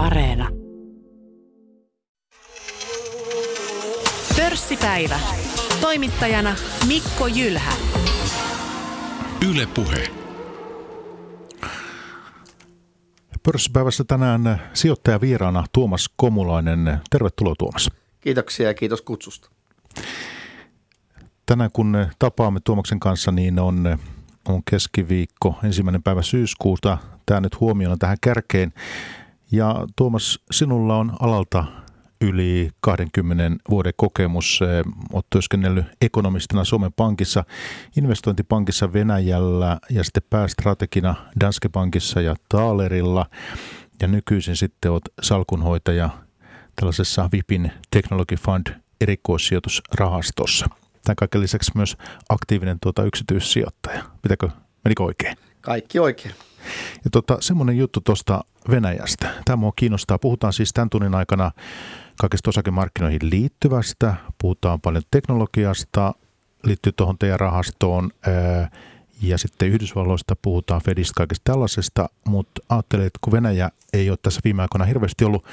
Areena. Pörssipäivä. Toimittajana Mikko Jylhä. Yle Puhe. Pörssipäivässä tänään sijoittaja vieraana Tuomas Komulainen. Tervetuloa Tuomas. Kiitoksia ja kiitos kutsusta. Tänään kun tapaamme Tuomaksen kanssa, niin on, on keskiviikko, ensimmäinen päivä syyskuuta. Tämä nyt huomiona tähän kärkeen. Ja Tuomas, sinulla on alalta yli 20 vuoden kokemus. Olet työskennellyt ekonomistina Suomen Pankissa, investointipankissa Venäjällä ja sitten päästrategina Danske Bankissa ja Taalerilla. Ja nykyisin sitten olet salkunhoitaja tällaisessa VIPin Technology Fund erikoissijoitusrahastossa. Tämän kaiken lisäksi myös aktiivinen tuota yksityissijoittaja. Pitäkö, menikö oikein? Kaikki oikein. Ja tota, semmoinen juttu tuosta Venäjästä. Tämä mua kiinnostaa. Puhutaan siis tämän tunnin aikana kaikista osakemarkkinoihin liittyvästä. Puhutaan paljon teknologiasta, liittyy tuohon teidän rahastoon. Ja sitten Yhdysvalloista puhutaan Fedistä kaikesta tällaisesta, mutta ajattelin, että kun Venäjä ei ole tässä viime aikoina hirveästi ollut,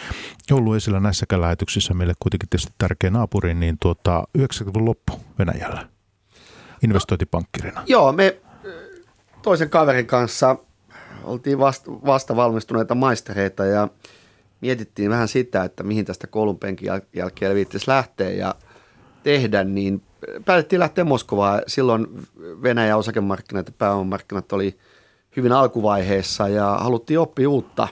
ollut esillä näissäkään lähetyksissä, meille kuitenkin tietysti tärkeä naapuri, niin tuota, 90-luvun loppu Venäjällä investointipankkirina. Joo, me toisen kaverin kanssa oltiin vasta, vasta valmistuneita maistereita ja mietittiin vähän sitä, että mihin tästä koulunpenkin jäl- jälkeen viittisi lähteä ja tehdä, niin päätettiin lähteä Moskovaan. Silloin Venäjän osakemarkkinat ja pääomamarkkinat oli hyvin alkuvaiheessa ja haluttiin oppia uutta.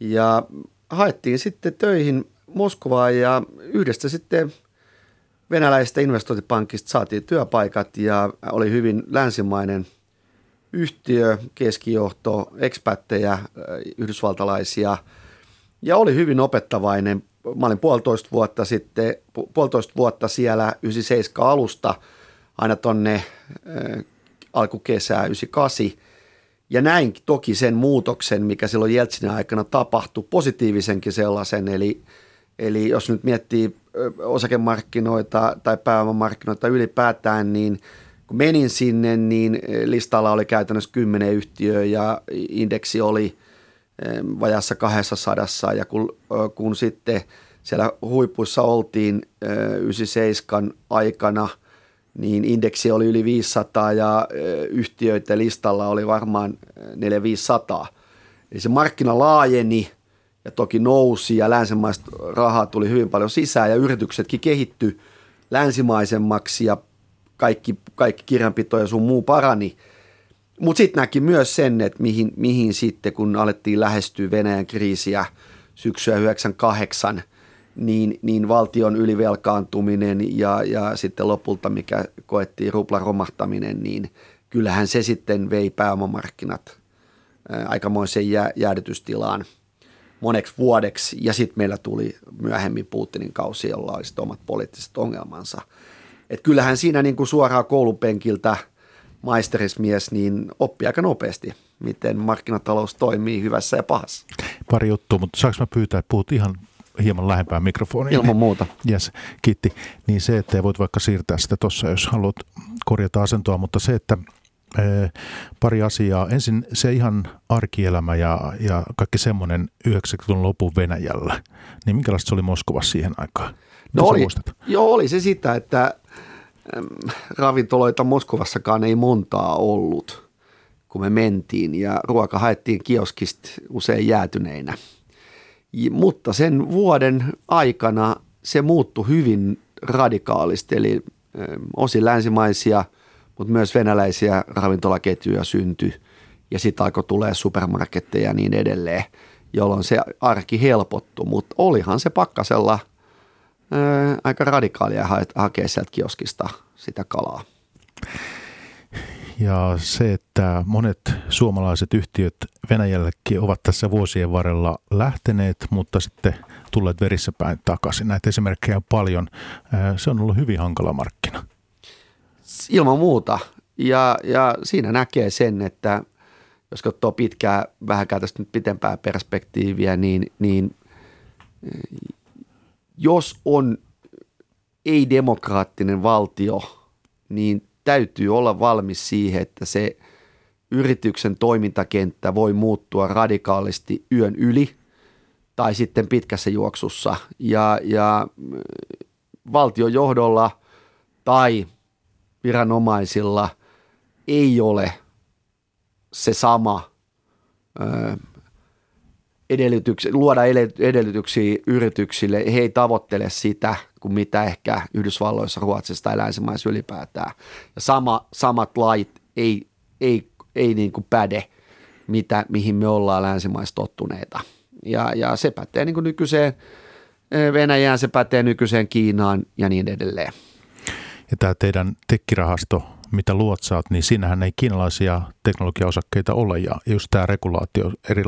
Ja haettiin sitten töihin Moskovaan ja yhdestä sitten venäläisestä investointipankista saatiin työpaikat ja oli hyvin länsimainen yhtiö, keskijohto, ekspättejä, yhdysvaltalaisia ja oli hyvin opettavainen mä olin puolitoista vuotta sitten, puolitoista vuotta siellä 97 alusta aina tonne äh, alkukesää 98. Ja näin toki sen muutoksen, mikä silloin Jeltsinin aikana tapahtui, positiivisenkin sellaisen. Eli, eli jos nyt miettii osakemarkkinoita tai pääomamarkkinoita ylipäätään, niin kun menin sinne, niin listalla oli käytännössä kymmenen yhtiöä ja indeksi oli – vajassa 200 ja kun, kun sitten siellä huipuissa oltiin 97 aikana, niin indeksi oli yli 500 ja yhtiöiden listalla oli varmaan 400 Eli se markkina laajeni ja toki nousi ja länsimaista rahaa tuli hyvin paljon sisään ja yrityksetkin kehitty länsimaisemmaksi ja kaikki, kaikki kirjanpito ja sun muu parani – mutta sitten näki myös sen, että mihin, mihin sitten, kun alettiin lähestyä Venäjän kriisiä syksyä 98, niin, niin valtion ylivelkaantuminen ja, ja sitten lopulta, mikä koettiin ruplan romahtaminen, niin kyllähän se sitten vei pääomamarkkinat aikamoiseen jää, jäädytystilaan moneksi vuodeksi. Ja sitten meillä tuli myöhemmin Putinin kausi, jolla oli omat poliittiset ongelmansa. Et kyllähän siinä niin kuin suoraan koulupenkiltä – maisterismies, niin oppii aika nopeasti, miten markkinatalous toimii hyvässä ja pahassa. Pari juttua, mutta saanko mä pyytää, että puhut ihan hieman lähempää mikrofonia. Ilman muuta. Yes, kiitti. Niin se, että voit vaikka siirtää sitä tuossa, jos haluat korjata asentoa, mutta se, että e, pari asiaa. Ensin se ihan arkielämä ja, ja kaikki semmoinen 90-luvun lopun Venäjällä. Niin minkälaista se oli Moskovassa siihen aikaan? no oli, joo, oli se sitä, että ravintoloita Moskovassakaan ei montaa ollut, kun me mentiin ja ruoka haettiin kioskista usein jäätyneinä. Mutta sen vuoden aikana se muuttui hyvin radikaalisti, eli osin länsimaisia, mutta myös venäläisiä ravintolaketjuja syntyi ja sitten alkoi tulee supermarketteja ja niin edelleen, jolloin se arki helpottui, mutta olihan se pakkasella – ää, aika radikaalia hakea sieltä kioskista sitä kalaa. Ja se, että monet suomalaiset yhtiöt Venäjällekin ovat tässä vuosien varrella lähteneet, mutta sitten tulleet verissä päin takaisin. Näitä esimerkkejä on paljon. Se on ollut hyvin hankala markkina. Ilman muuta. Ja, ja siinä näkee sen, että jos katsoo pitkää, vähän tästä nyt pitempää perspektiiviä, niin, niin jos on ei-demokraattinen valtio, niin täytyy olla valmis siihen, että se yrityksen toimintakenttä voi muuttua radikaalisti yön yli. tai sitten pitkässä juoksussa. Ja, ja valtiojohdolla tai viranomaisilla ei ole se sama edellytyksiä, luoda edellytyksiä yrityksille. He ei tavoittele sitä kuin mitä ehkä Yhdysvalloissa, Ruotsissa tai länsimaissa ylipäätään. Ja sama, samat lait ei, ei, ei niin kuin päde, mitä, mihin me ollaan länsimaissa tottuneita. Ja, ja se pätee niin kuin nykyiseen Venäjään, se pätee nykyiseen Kiinaan ja niin edelleen. Ja tämä teidän tekkirahasto, mitä luotsaat, niin siinähän ei kiinalaisia teknologiaosakkeita ole ja just tämä regulaatio, eri,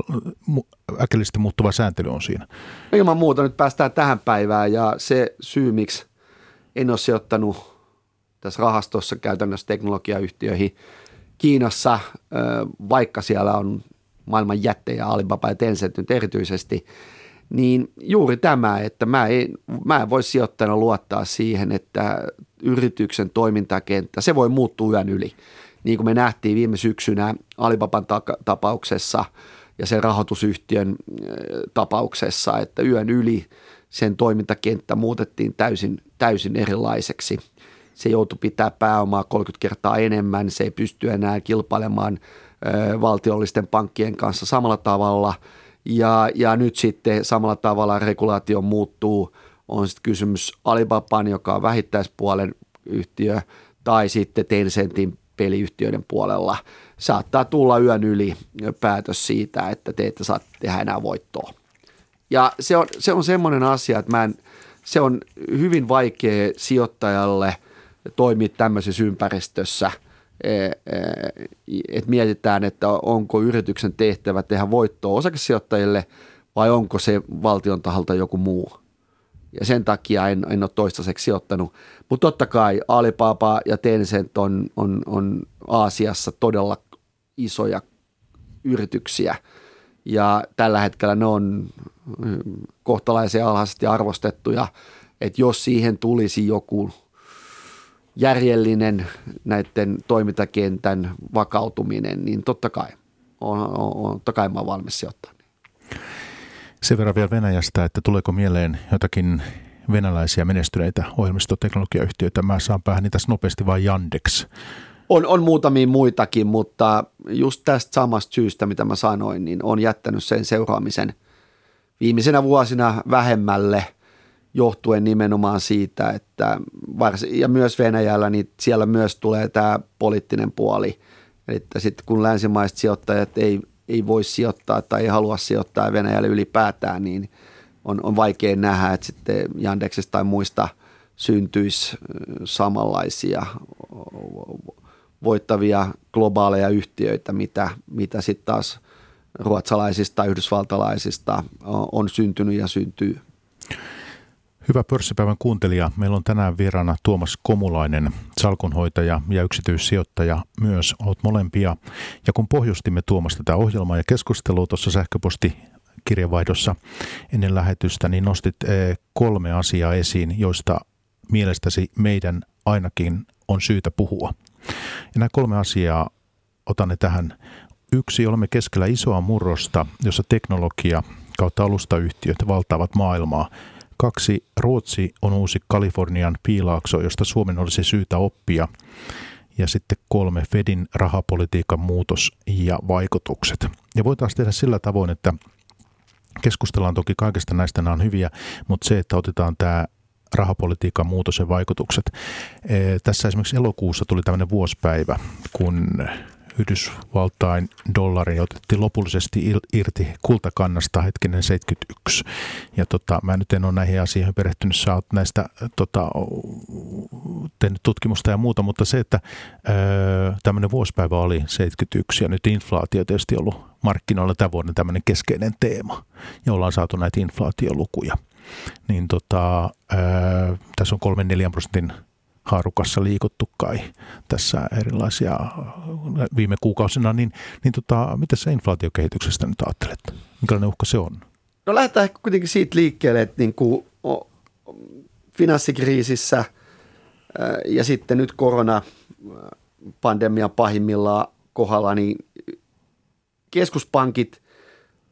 äkillisesti muuttuva sääntely on siinä. No ilman muuta nyt päästään tähän päivään ja se syy, miksi en ole sijoittanut tässä rahastossa käytännössä teknologiayhtiöihin Kiinassa, vaikka siellä on maailman jättejä, Alibaba ja Tencent nyt erityisesti, niin juuri tämä, että mä en, mä en voi sijoittajana luottaa siihen, että yrityksen toimintakenttä, se voi muuttua yön yli. Niin kuin me nähtiin viime syksynä Alibaban tapauksessa ja sen rahoitusyhtiön äh, tapauksessa, että yön yli sen toimintakenttä muutettiin täysin, täysin erilaiseksi. Se joutui pitää pääomaa 30 kertaa enemmän, se ei pysty enää kilpailemaan äh, valtiollisten pankkien kanssa samalla tavalla – ja, ja nyt sitten samalla tavalla regulaatio muuttuu. On sitten kysymys Alibaban, joka on vähittäispuolen yhtiö, tai sitten Tencentin peliyhtiöiden puolella. Saattaa tulla yön yli päätös siitä, että te ette saa tehdä enää voittoa. Ja se on, se on semmoinen asia, että mä en, se on hyvin vaikea sijoittajalle toimia tämmöisessä ympäristössä – E, e, että mietitään, että onko yrityksen tehtävä tehdä voittoa osakesijoittajille vai onko se valtion taholta joku muu. Ja sen takia en, en ole toistaiseksi sijoittanut. Mutta totta kai Alibaba ja Tencent on, on, on Aasiassa todella isoja yrityksiä. Ja tällä hetkellä ne on kohtalaisen alhaisesti arvostettuja, että jos siihen tulisi joku – järjellinen näiden toimintakentän vakautuminen, niin totta kai, on, on, on, totta kai mä olen valmis sijoittaa. Sen verran vielä Venäjästä, että tuleeko mieleen jotakin venäläisiä menestyneitä ohjelmistoteknologiayhtiöitä. Mä saan päähän niitä nopeasti vain Yandex. On, on muutamia muitakin, mutta just tästä samasta syystä, mitä mä sanoin, niin on jättänyt sen seuraamisen viimeisenä vuosina vähemmälle – johtuen nimenomaan siitä, että varsin, ja myös Venäjällä, niin siellä myös tulee tämä poliittinen puoli. Eli sitten kun länsimaiset sijoittajat ei, ei voi sijoittaa tai ei halua sijoittaa Venäjälle ylipäätään, niin on, on vaikea nähdä, että sitten Yandexista tai muista syntyisi samanlaisia voittavia globaaleja yhtiöitä, mitä, mitä sitten taas ruotsalaisista yhdysvaltalaisista on syntynyt ja syntyy. Hyvä pörssipäivän kuuntelija, meillä on tänään vieraana Tuomas Komulainen, salkunhoitaja ja yksityissijoittaja myös. Olet molempia. Ja kun pohjustimme Tuomasta tätä ohjelmaa ja keskustelua tuossa sähköposti kirjavaihdossa ennen lähetystä, niin nostit eh, kolme asiaa esiin, joista mielestäsi meidän ainakin on syytä puhua. Ja nämä kolme asiaa otan ne tähän. Yksi, olemme keskellä isoa murrosta, jossa teknologia kautta alustayhtiöt valtaavat maailmaa – Kaksi, Ruotsi on uusi Kalifornian piilaakso, josta Suomen olisi syytä oppia. Ja sitten kolme, Fedin rahapolitiikan muutos ja vaikutukset. Ja voitaisiin tehdä sillä tavoin, että keskustellaan toki kaikista näistä, nämä on hyviä, mutta se, että otetaan tämä rahapolitiikan muutos ja vaikutukset. Tässä esimerkiksi elokuussa tuli tämmöinen vuospäivä, kun Yhdysvaltain dollari otettiin lopullisesti irti kultakannasta hetkinen 71. Ja tota, mä nyt en ole näihin asioihin perehtynyt, sä oot näistä tota, tehnyt tutkimusta ja muuta, mutta se, että tämmöinen vuosipäivä oli 71 ja nyt inflaatio tietysti ollut markkinoilla tämän vuoden tämmöinen keskeinen teema, ja ollaan saatu näitä inflaatiolukuja. Niin tota, öö, tässä on 3-4 prosentin haarukassa liikuttu kai tässä erilaisia viime kuukausina, niin, niin tota, mitä sä inflaatiokehityksestä nyt ajattelet? Minkälainen uhka se on? No lähdetään ehkä kuitenkin siitä liikkeelle, että niin kuin finanssikriisissä ja sitten nyt koronapandemian pahimmillaan kohdalla, niin keskuspankit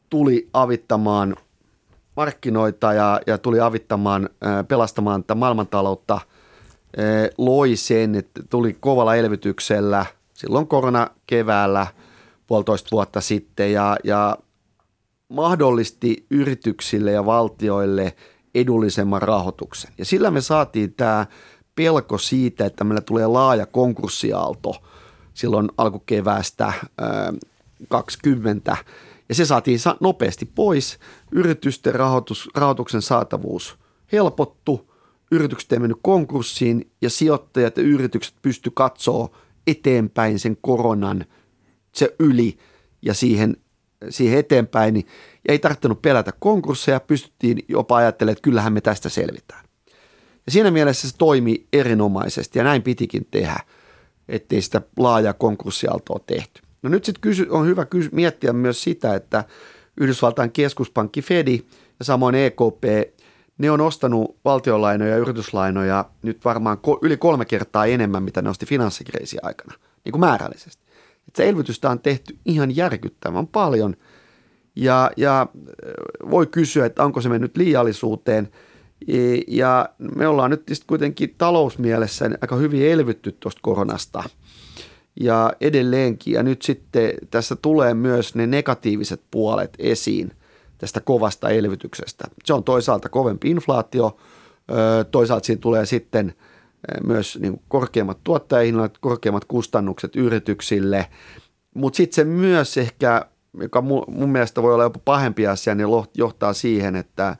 tuli avittamaan markkinoita ja, ja tuli avittamaan, pelastamaan tätä maailmantaloutta, loi sen, että tuli kovalla elvytyksellä silloin korona keväällä puolitoista vuotta sitten ja, ja mahdollisti yrityksille ja valtioille edullisemman rahoituksen. Ja sillä me saatiin tämä pelko siitä, että meillä tulee laaja konkurssiaalto silloin alkukeväästä 20 ja se saatiin nopeasti pois. Yritysten rahoitus, rahoituksen saatavuus helpottu, yritykset ei mennyt konkurssiin ja sijoittajat ja yritykset pysty katsoa eteenpäin sen koronan se yli ja siihen, siihen eteenpäin. Ja ei tarvinnut pelätä konkursseja, pystyttiin jopa ajattelemaan, että kyllähän me tästä selvitään. Ja siinä mielessä se toimi erinomaisesti ja näin pitikin tehdä, ettei sitä laajaa konkurssialtoa tehty. No nyt sitten on hyvä kysy- miettiä myös sitä, että Yhdysvaltain keskuspankki Fedi ja samoin EKP, ne on ostanut valtionlainoja ja yrityslainoja nyt varmaan yli kolme kertaa enemmän, mitä ne osti finanssikriisin aikana, niin kuin määrällisesti. Että se elvytystä on tehty ihan järkyttävän paljon ja, ja voi kysyä, että onko se mennyt liiallisuuteen – ja me ollaan nyt kuitenkin talousmielessä aika hyvin elvytty tuosta koronasta – ja edelleenkin. Ja nyt sitten tässä tulee myös ne negatiiviset puolet esiin tästä kovasta elvytyksestä. Se on toisaalta kovempi inflaatio, toisaalta siinä tulee sitten myös niin korkeammat tuottajahinnat, korkeammat kustannukset yrityksille, mutta sitten se myös ehkä, joka mun mielestä voi olla jopa pahempi asia, niin johtaa siihen, että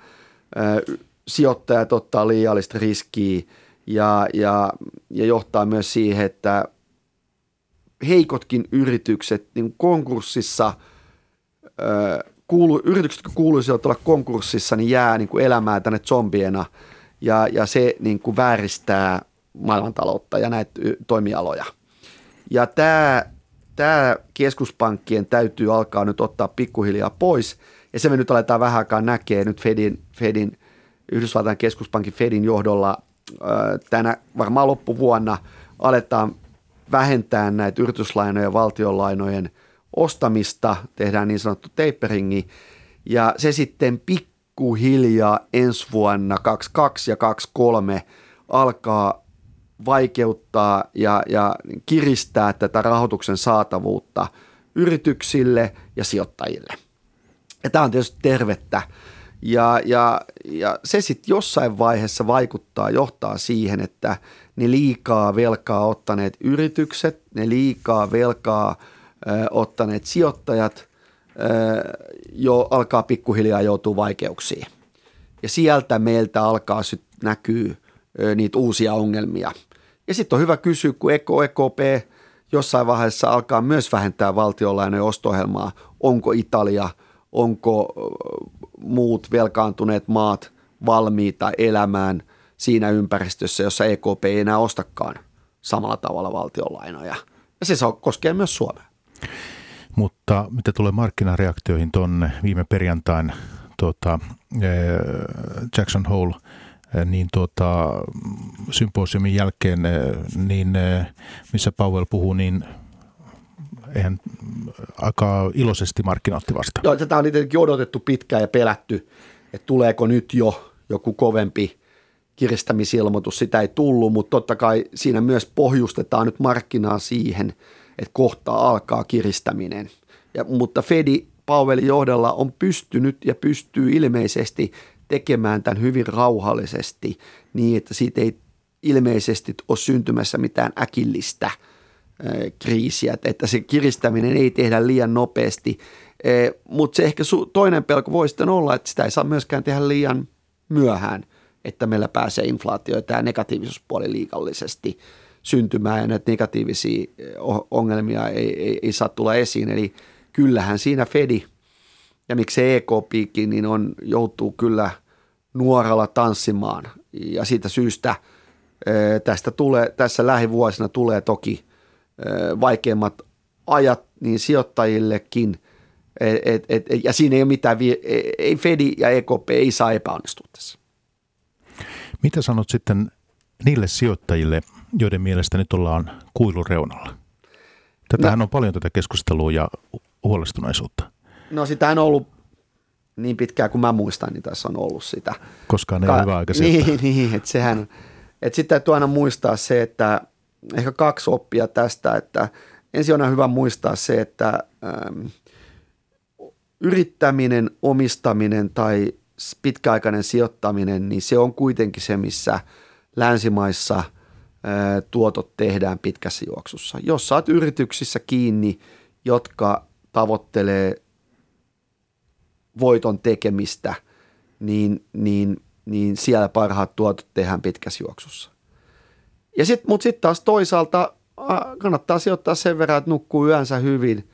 sijoittajat ottaa liiallista riskiä ja, ja, ja johtaa myös siihen, että heikotkin yritykset niin konkurssissa, kuulu, yritykset, jotka kuuluisivat olla konkurssissa, niin jää niin kuin elämään tänne zombiena ja, ja se niin kuin vääristää maailmantaloutta ja näitä toimialoja. Ja tämä, tämä keskuspankkien täytyy alkaa nyt ottaa pikkuhiljaa pois ja se me nyt aletaan vähän aikaa näkee nyt Fedin, Fedin Yhdysvaltain keskuspankin Fedin johdolla tänä varmaan loppuvuonna aletaan vähentää näitä yrityslainojen ja valtionlainojen ostamista, tehdään niin sanottu taperingi, ja se sitten pikkuhiljaa ensi vuonna 22 ja 23 alkaa vaikeuttaa ja, ja kiristää tätä rahoituksen saatavuutta yrityksille ja sijoittajille. Ja tämä on tietysti tervettä. Ja, ja, ja se sitten jossain vaiheessa vaikuttaa, johtaa siihen, että ne liikaa velkaa ottaneet yritykset, ne liikaa velkaa ottaneet sijoittajat jo alkaa pikkuhiljaa joutua vaikeuksiin. Ja sieltä meiltä alkaa sitten näkyy ö, niitä uusia ongelmia. Ja sitten on hyvä kysyä, kun EKP jossain vaiheessa alkaa myös vähentää valtionlainojen osto onko Italia, onko muut velkaantuneet maat valmiita elämään – siinä ympäristössä, jossa EKP ei enää ostakaan samalla tavalla valtionlainoja. Ja se koskee myös Suomea. Mutta mitä tulee markkinareaktioihin tuonne viime perjantain tuota, Jackson Hole niin tuota, symposiumin jälkeen, niin missä Powell puhuu, niin eihän aika iloisesti markkinoitti vasta. Joo, tätä on tietenkin odotettu pitkään ja pelätty, että tuleeko nyt jo joku kovempi kiristämisilmoitus, sitä ei tullut, mutta totta kai siinä myös pohjustetaan nyt markkinaa siihen, että kohta alkaa kiristäminen. Ja, mutta Fedi Powellin johdolla on pystynyt ja pystyy ilmeisesti tekemään tämän hyvin rauhallisesti niin, että siitä ei ilmeisesti ole syntymässä mitään äkillistä kriisiä, että se kiristäminen ei tehdä liian nopeasti, mutta se ehkä toinen pelko voi sitten olla, että sitä ei saa myöskään tehdä liian myöhään – että meillä pääsee inflaatio ja tämä negatiivisuuspuoli liikallisesti syntymään ja näitä negatiivisia eh, ongelmia ei, ei, ei saa tulla esiin. Eli kyllähän siinä Fedi ja miksi EKPkin niin on, joutuu kyllä nuoralla tanssimaan ja siitä syystä eh, tästä tulee, tässä lähivuosina tulee toki eh, vaikeimmat ajat niin sijoittajillekin, et, et, et, ja siinä ei ole mitään, ei Fedi ja EKP ei saa epäonnistua tässä. Mitä sanot sitten niille sijoittajille, joiden mielestä nyt ollaan kuilureunalla? Tätähän no, on paljon tätä keskustelua ja huolestuneisuutta. No sitä on ollut niin pitkään kuin mä muistan, niin tässä on ollut sitä. Koskaan ei Ka- ole hyvä aika Niin, niin että sehän, että sitten täytyy aina muistaa se, että ehkä kaksi oppia tästä, että ensin on hyvä muistaa se, että ähm, yrittäminen, omistaminen tai pitkäaikainen sijoittaminen, niin se on kuitenkin se, missä länsimaissa tuotot tehdään pitkässä juoksussa. Jos saat yrityksissä kiinni, jotka tavoittelee voiton tekemistä, niin, niin, niin siellä parhaat tuotot tehdään pitkässä juoksussa. Ja sit, mutta sitten taas toisaalta kannattaa sijoittaa sen verran, että nukkuu yönsä hyvin,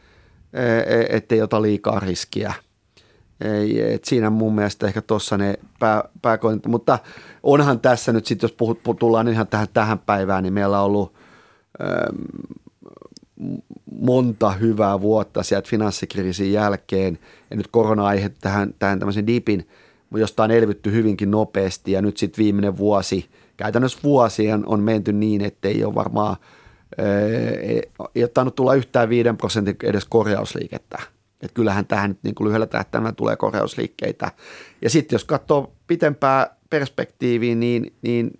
e, e, ettei ota liikaa riskiä. Et siinä mun mielestä ehkä tuossa ne pää, pääkoinit, mutta onhan tässä nyt sitten, jos puhut, tullaan ihan tähän, tähän päivään, niin meillä on ollut monta hyvää vuotta sieltä finanssikriisin jälkeen, ja nyt korona aiheutti tähän, tähän tämmöisen dipin, josta on elvytty hyvinkin nopeasti, ja nyt sitten viimeinen vuosi, käytännössä vuosien on menty niin, että ei ole varmaan, ei ole tulla yhtään viiden prosentin edes korjausliikettä. Että kyllähän tähän nyt niin kuin lyhyellä tähtäimellä tulee korjausliikkeitä. Ja sitten jos katsoo pitempää perspektiiviä, niin, niin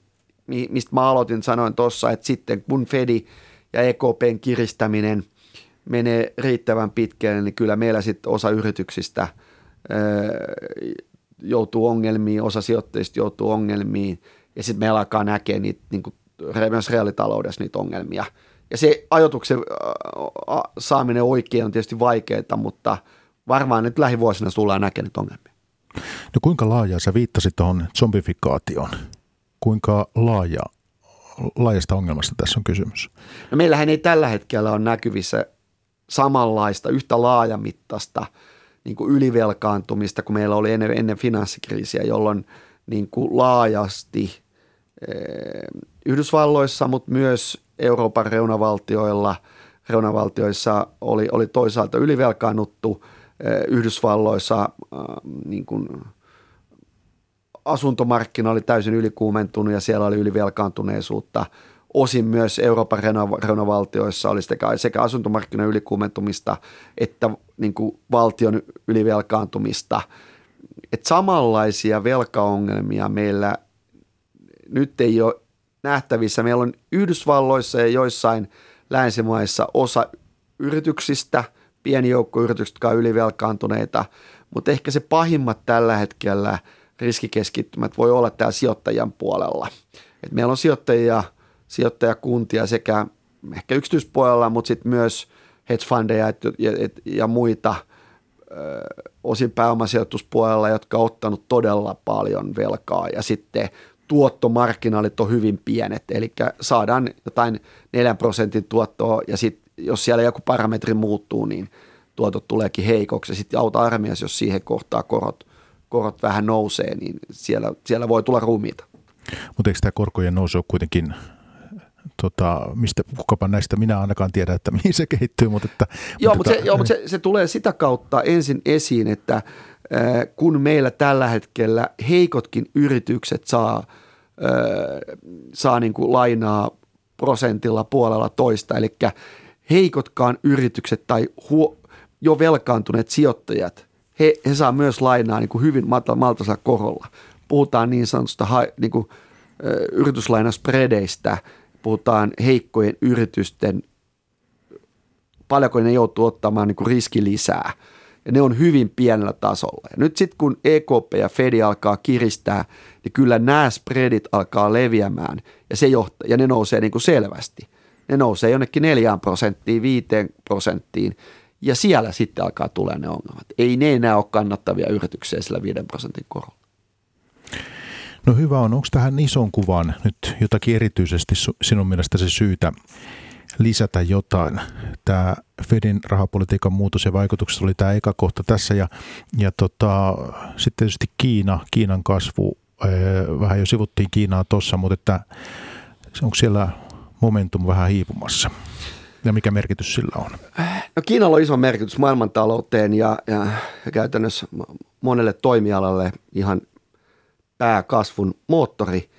mistä mä aloitin, sanoin tuossa, että sitten kun Fedi ja EKPn kiristäminen – menee riittävän pitkälle, niin kyllä meillä sitten osa yrityksistä joutuu ongelmiin, osa sijoittajista joutuu ongelmiin ja sitten meillä alkaa näkeä niitä niin kuin, myös reaalitaloudessa niitä ongelmia. Ja se ajoituksen saaminen oikein on tietysti vaikeaa, mutta varmaan nyt lähivuosina tullaan näkemään ongelmia. No kuinka laaja, sä viittasit tuohon zombifikaatioon, kuinka laaja, laajasta ongelmasta tässä on kysymys? No meillähän ei tällä hetkellä ole näkyvissä samanlaista, yhtä laajamittaista niin kuin ylivelkaantumista kuin meillä oli ennen, ennen finanssikriisiä, jolloin niin kuin laajasti eh, Yhdysvalloissa, mutta myös Euroopan reunavaltioilla, reunavaltioissa oli, oli toisaalta ylivelkaannuttu, eh, Yhdysvalloissa äh, niin kuin asuntomarkkina oli täysin ylikuumentunut ja siellä oli ylivelkaantuneisuutta – osin myös Euroopan reunavaltioissa oli sekä, sekä asuntomarkkinoiden ylikuumentumista että niin kuin valtion ylivelkaantumista. Et samanlaisia velkaongelmia meillä nyt ei ole nähtävissä. Meillä on Yhdysvalloissa ja joissain länsimaissa osa yrityksistä, pieni joukko yrityksistä, jotka on ylivelkaantuneita, mutta ehkä se pahimmat tällä hetkellä riskikeskittymät voi olla täällä sijoittajan puolella. Et meillä on sijoittajia – sijoittajakuntia sekä ehkä yksityispuolella, mutta sitten myös hedge fundeja ja, ja, ja muita ö, osin pääomasijoituspuolella, jotka on ottanut todella paljon velkaa ja sitten tuottomarkkinaalit on hyvin pienet, eli saadaan jotain 4 prosentin tuottoa ja sitten jos siellä joku parametri muuttuu, niin tuotot tuleekin heikoksi ja sitten auta armias, jos siihen kohtaa korot, korot vähän nousee, niin siellä, siellä voi tulla ruumiita. Mutta eikö tämä korkojen nousu ole kuitenkin tota, mistä kukapa näistä minä ainakaan tiedä, että mihin se kehittyy. Mutta että, joo, mutta, tota, se, joo, mutta se, se tulee sitä kautta ensin esiin, että kun meillä tällä hetkellä heikotkin yritykset saa, äh, saa niin kuin lainaa prosentilla puolella toista, eli heikotkaan yritykset tai huo, jo velkaantuneet sijoittajat, he, he saa myös lainaa niin kuin hyvin maltaisella korolla. Puhutaan niin sanotusta niin kuin, yrityslainaspredeistä – puhutaan heikkojen yritysten, paljonko ne joutuu ottamaan niin kuin riski lisää. Ja ne on hyvin pienellä tasolla. Ja nyt sitten kun EKP ja Fed alkaa kiristää, niin kyllä nämä spreadit alkaa leviämään ja, se johtaa, ja ne nousee niin kuin selvästi. Ne nousee jonnekin 4 prosenttiin, 5 prosenttiin ja siellä sitten alkaa tulla ne ongelmat. Ei ne enää ole kannattavia yrityksiä sillä 5 prosentin korolla. No hyvä on. Onko tähän ison kuvan nyt jotakin erityisesti sinun mielestäsi syytä lisätä jotain? Tämä Fedin rahapolitiikan muutos ja vaikutukset oli tämä eka kohta tässä ja, ja tota, sitten tietysti Kiina, Kiinan kasvu, vähän jo sivuttiin Kiinaa tuossa, mutta että onko siellä momentum vähän hiipumassa? Ja mikä merkitys sillä on? No Kiinalla on iso merkitys maailmantalouteen ja, ja käytännössä monelle toimialalle ihan pääkasvun moottori.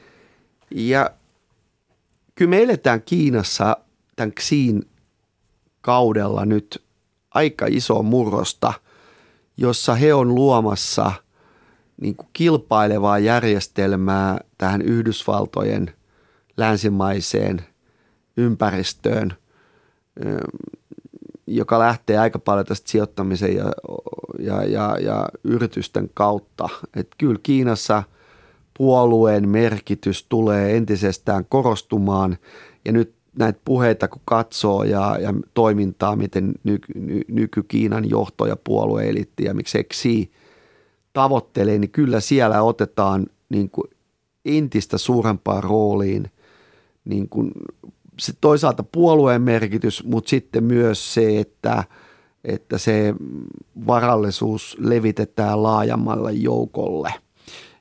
Ja kyllä me eletään Kiinassa tämän Xiin kaudella nyt aika iso murrosta, jossa he on luomassa niin kuin kilpailevaa järjestelmää tähän Yhdysvaltojen länsimaiseen ympäristöön, joka lähtee aika paljon tästä sijoittamisen ja, ja, ja, ja yritysten kautta. Et kyllä Kiinassa puolueen merkitys tulee entisestään korostumaan ja nyt näitä puheita kun katsoo ja, ja toimintaa, miten ny, ny, nyky-Kiinan johto ja puolueelitti ja miksi Xi tavoittelee, niin kyllä siellä otetaan niin kuin entistä suurempaan rooliin niin kuin se toisaalta puolueen merkitys, mutta sitten myös se, että, että se varallisuus levitetään laajammalle joukolle.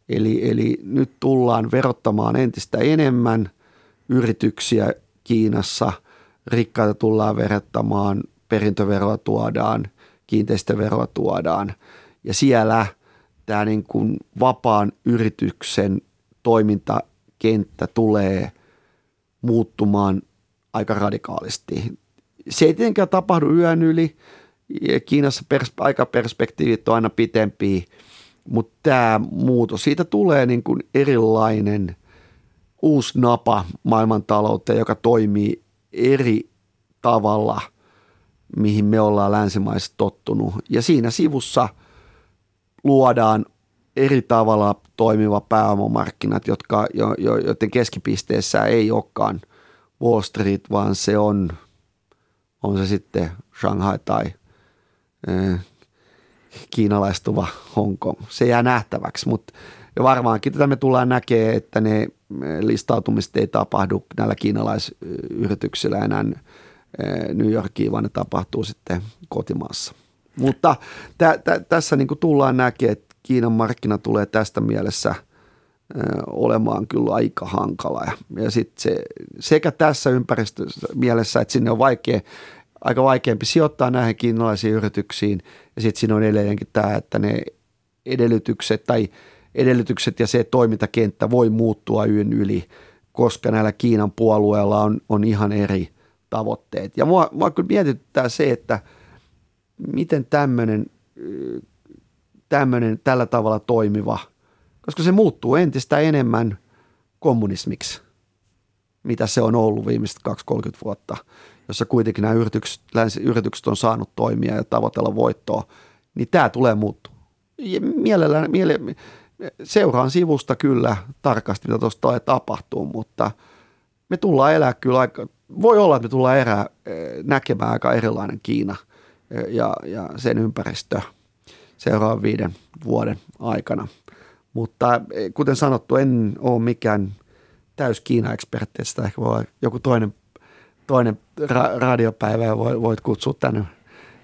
Eli, eli nyt tullaan verottamaan entistä enemmän yrityksiä Kiinassa, rikkaita tullaan verottamaan, perintöveroa tuodaan, kiinteistöveroa tuodaan ja siellä tämä niin kuin vapaan yrityksen toimintakenttä tulee muuttumaan aika radikaalisti. Se ei tietenkään tapahdu yön yli. Kiinassa pers- aikaperspektiivit on aina pitempiä, mutta tämä muutos, siitä tulee niin kuin erilainen uusi napa maailmantalouteen, joka toimii eri tavalla, mihin me ollaan länsimaissa tottunut. Ja siinä sivussa luodaan eri tavalla toimiva pääomamarkkinat, jotka, jo, jo, joiden keskipisteessä ei olekaan Wall Street, vaan se on, on se sitten Shanghai tai äh, kiinalaistuva Hongkong. Se jää nähtäväksi, mutta ja varmaankin tätä me tullaan näkemään, että ne listautumiset ei tapahdu näillä kiinalaisyrityksillä enää New Yorkiin, vaan ne tapahtuu sitten kotimaassa. Mutta tä, tä, tässä niin tullaan näkemään, että Kiinan markkina tulee tästä mielessä – olemaan kyllä aika hankala. Ja sit se, sekä tässä ympäristössä mielessä, että sinne on vaikea, aika vaikeampi sijoittaa näihin kiinalaisiin yrityksiin. Ja sitten siinä on edelleenkin tämä, että ne edellytykset tai edellytykset ja se toimintakenttä voi muuttua yön yli, koska näillä Kiinan puolueilla on, on ihan eri tavoitteet. Ja mua, mua kyllä mietityttää se, että miten tämmöinen tämmöinen tällä tavalla toimiva – koska se muuttuu entistä enemmän kommunismiksi, mitä se on ollut viimeiset 2-30 vuotta, jossa kuitenkin nämä yritykset, yritykset on saanut toimia ja tavoitella voittoa, niin tämä tulee muuttua. Mielellään, miele, seuraan sivusta kyllä tarkasti, mitä tuosta tapahtuu, mutta me tullaan elää kyllä aika, voi olla, että me tullaan erää, eh, näkemään aika erilainen Kiina eh, ja, ja sen ympäristö seuraavan viiden vuoden aikana – mutta eh, kuten sanottu, en ole mikään täys Kiina-ekspertti, sitä ehkä voi olla joku toinen, toinen ra- radiopäivä ja voit kutsua tänne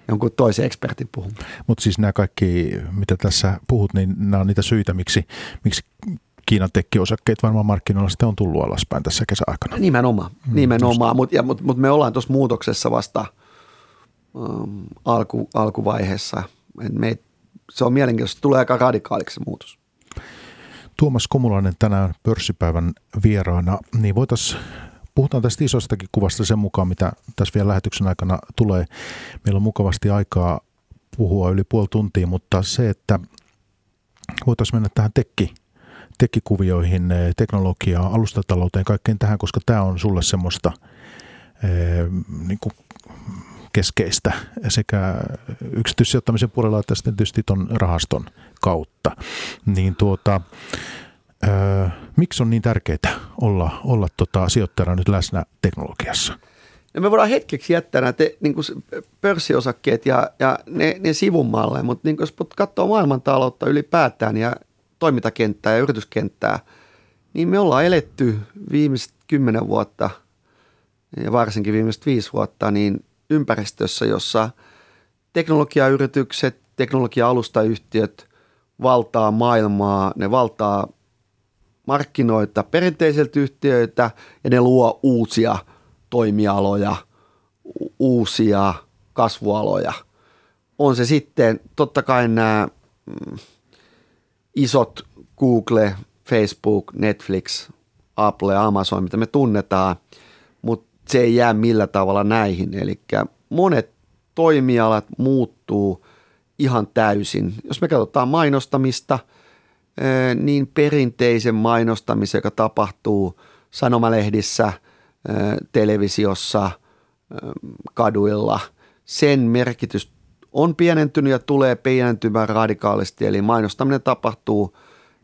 jonkun toisen ekspertin puhumaan. Mutta siis nämä kaikki, mitä tässä puhut, niin nämä on niitä syitä, miksi, miksi Kiinan tekkiosakkeet varmaan markkinoilla sitten on tullut alaspäin tässä kesäaikana. Nimenomaan, mm, nimenomaan. mutta mut, mut me ollaan tuossa muutoksessa vasta um, alku, alkuvaiheessa. Et me, se on mielenkiintoista, tulee aika radikaaliksi se muutos. Tuomas Komulainen tänään pörssipäivän vieraana, niin voitaisiin Puhutaan tästä isostakin kuvasta sen mukaan, mitä tässä vielä lähetyksen aikana tulee. Meillä on mukavasti aikaa puhua yli puoli tuntia, mutta se, että voitaisiin mennä tähän tekki, tekkikuvioihin, teknologiaan, alustatalouteen, kaikkeen tähän, koska tämä on sulle semmoista niin kuin keskeistä sekä yksityissijoittamisen puolella että sitten tietysti tuon rahaston kautta. Niin tuota, miksi on niin tärkeää olla, olla tota sijoittajana nyt läsnä teknologiassa? No me voidaan hetkeksi jättää nämä te, niin kuin pörssiosakkeet ja, ja ne, ne sivummalle, mutta niin jos katsoo maailmantaloutta ylipäätään ja toimintakenttää ja yrityskenttää, niin me ollaan eletty viimeiset kymmenen vuotta ja varsinkin viimeiset viisi vuotta niin ympäristössä, jossa teknologiayritykset, teknologia-alustayhtiöt valtaa maailmaa, ne valtaa markkinoita perinteiseltä yhtiöitä ja ne luo uusia toimialoja, uusia kasvualoja. On se sitten totta kai nämä mm, isot Google, Facebook, Netflix, Apple, Amazon, mitä me tunnetaan, se ei jää millä tavalla näihin. Eli monet toimialat muuttuu ihan täysin. Jos me katsotaan mainostamista, niin perinteisen mainostamisen, joka tapahtuu sanomalehdissä, televisiossa, kaduilla, sen merkitys on pienentynyt ja tulee pienentymään radikaalisti. Eli mainostaminen tapahtuu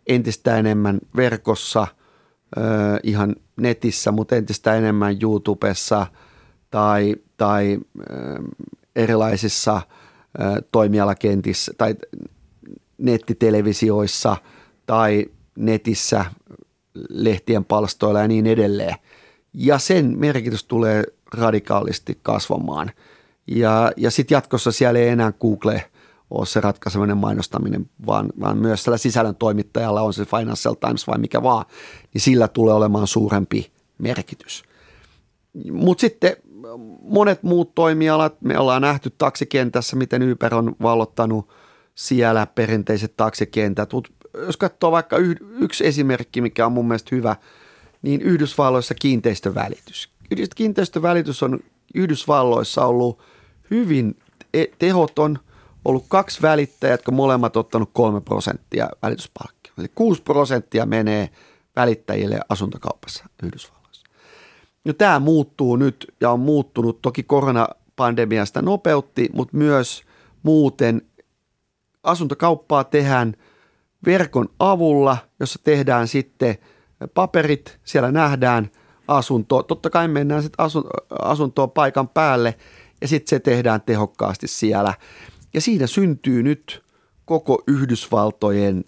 entistä enemmän verkossa, ihan netissä, mutta entistä enemmän YouTubessa tai, tai erilaisissa toimialakentissä tai nettitelevisioissa tai netissä lehtien palstoilla ja niin edelleen. Ja sen merkitys tulee radikaalisti kasvamaan. Ja, ja sitten jatkossa siellä ei enää Google ole se ratkaisevinen mainostaminen, vaan, vaan myös sillä sisällön toimittajalla on se Financial Times vai mikä vaan, niin sillä tulee olemaan suurempi merkitys. Mutta sitten monet muut toimialat, me ollaan nähty taksikentässä, miten Uber on vallottanut siellä perinteiset taksikentät. Mut jos katsoo vaikka yksi esimerkki, mikä on mun mielestä hyvä, niin Yhdysvalloissa kiinteistövälitys. Kiinteistövälitys on Yhdysvalloissa ollut hyvin tehoton, ollut kaksi välittäjää, jotka molemmat ottanut kolme prosenttia välityspalkkia. Eli 6 prosenttia menee välittäjille asuntokaupassa Yhdysvalloissa. No, tämä muuttuu nyt ja on muuttunut. Toki koronapandemiasta nopeutti, mutta myös muuten asuntokauppaa tehdään verkon avulla, jossa tehdään sitten paperit, siellä nähdään asunto. Totta kai mennään sitten asuntoon paikan päälle ja sitten se tehdään tehokkaasti siellä. Ja siinä syntyy nyt koko Yhdysvaltojen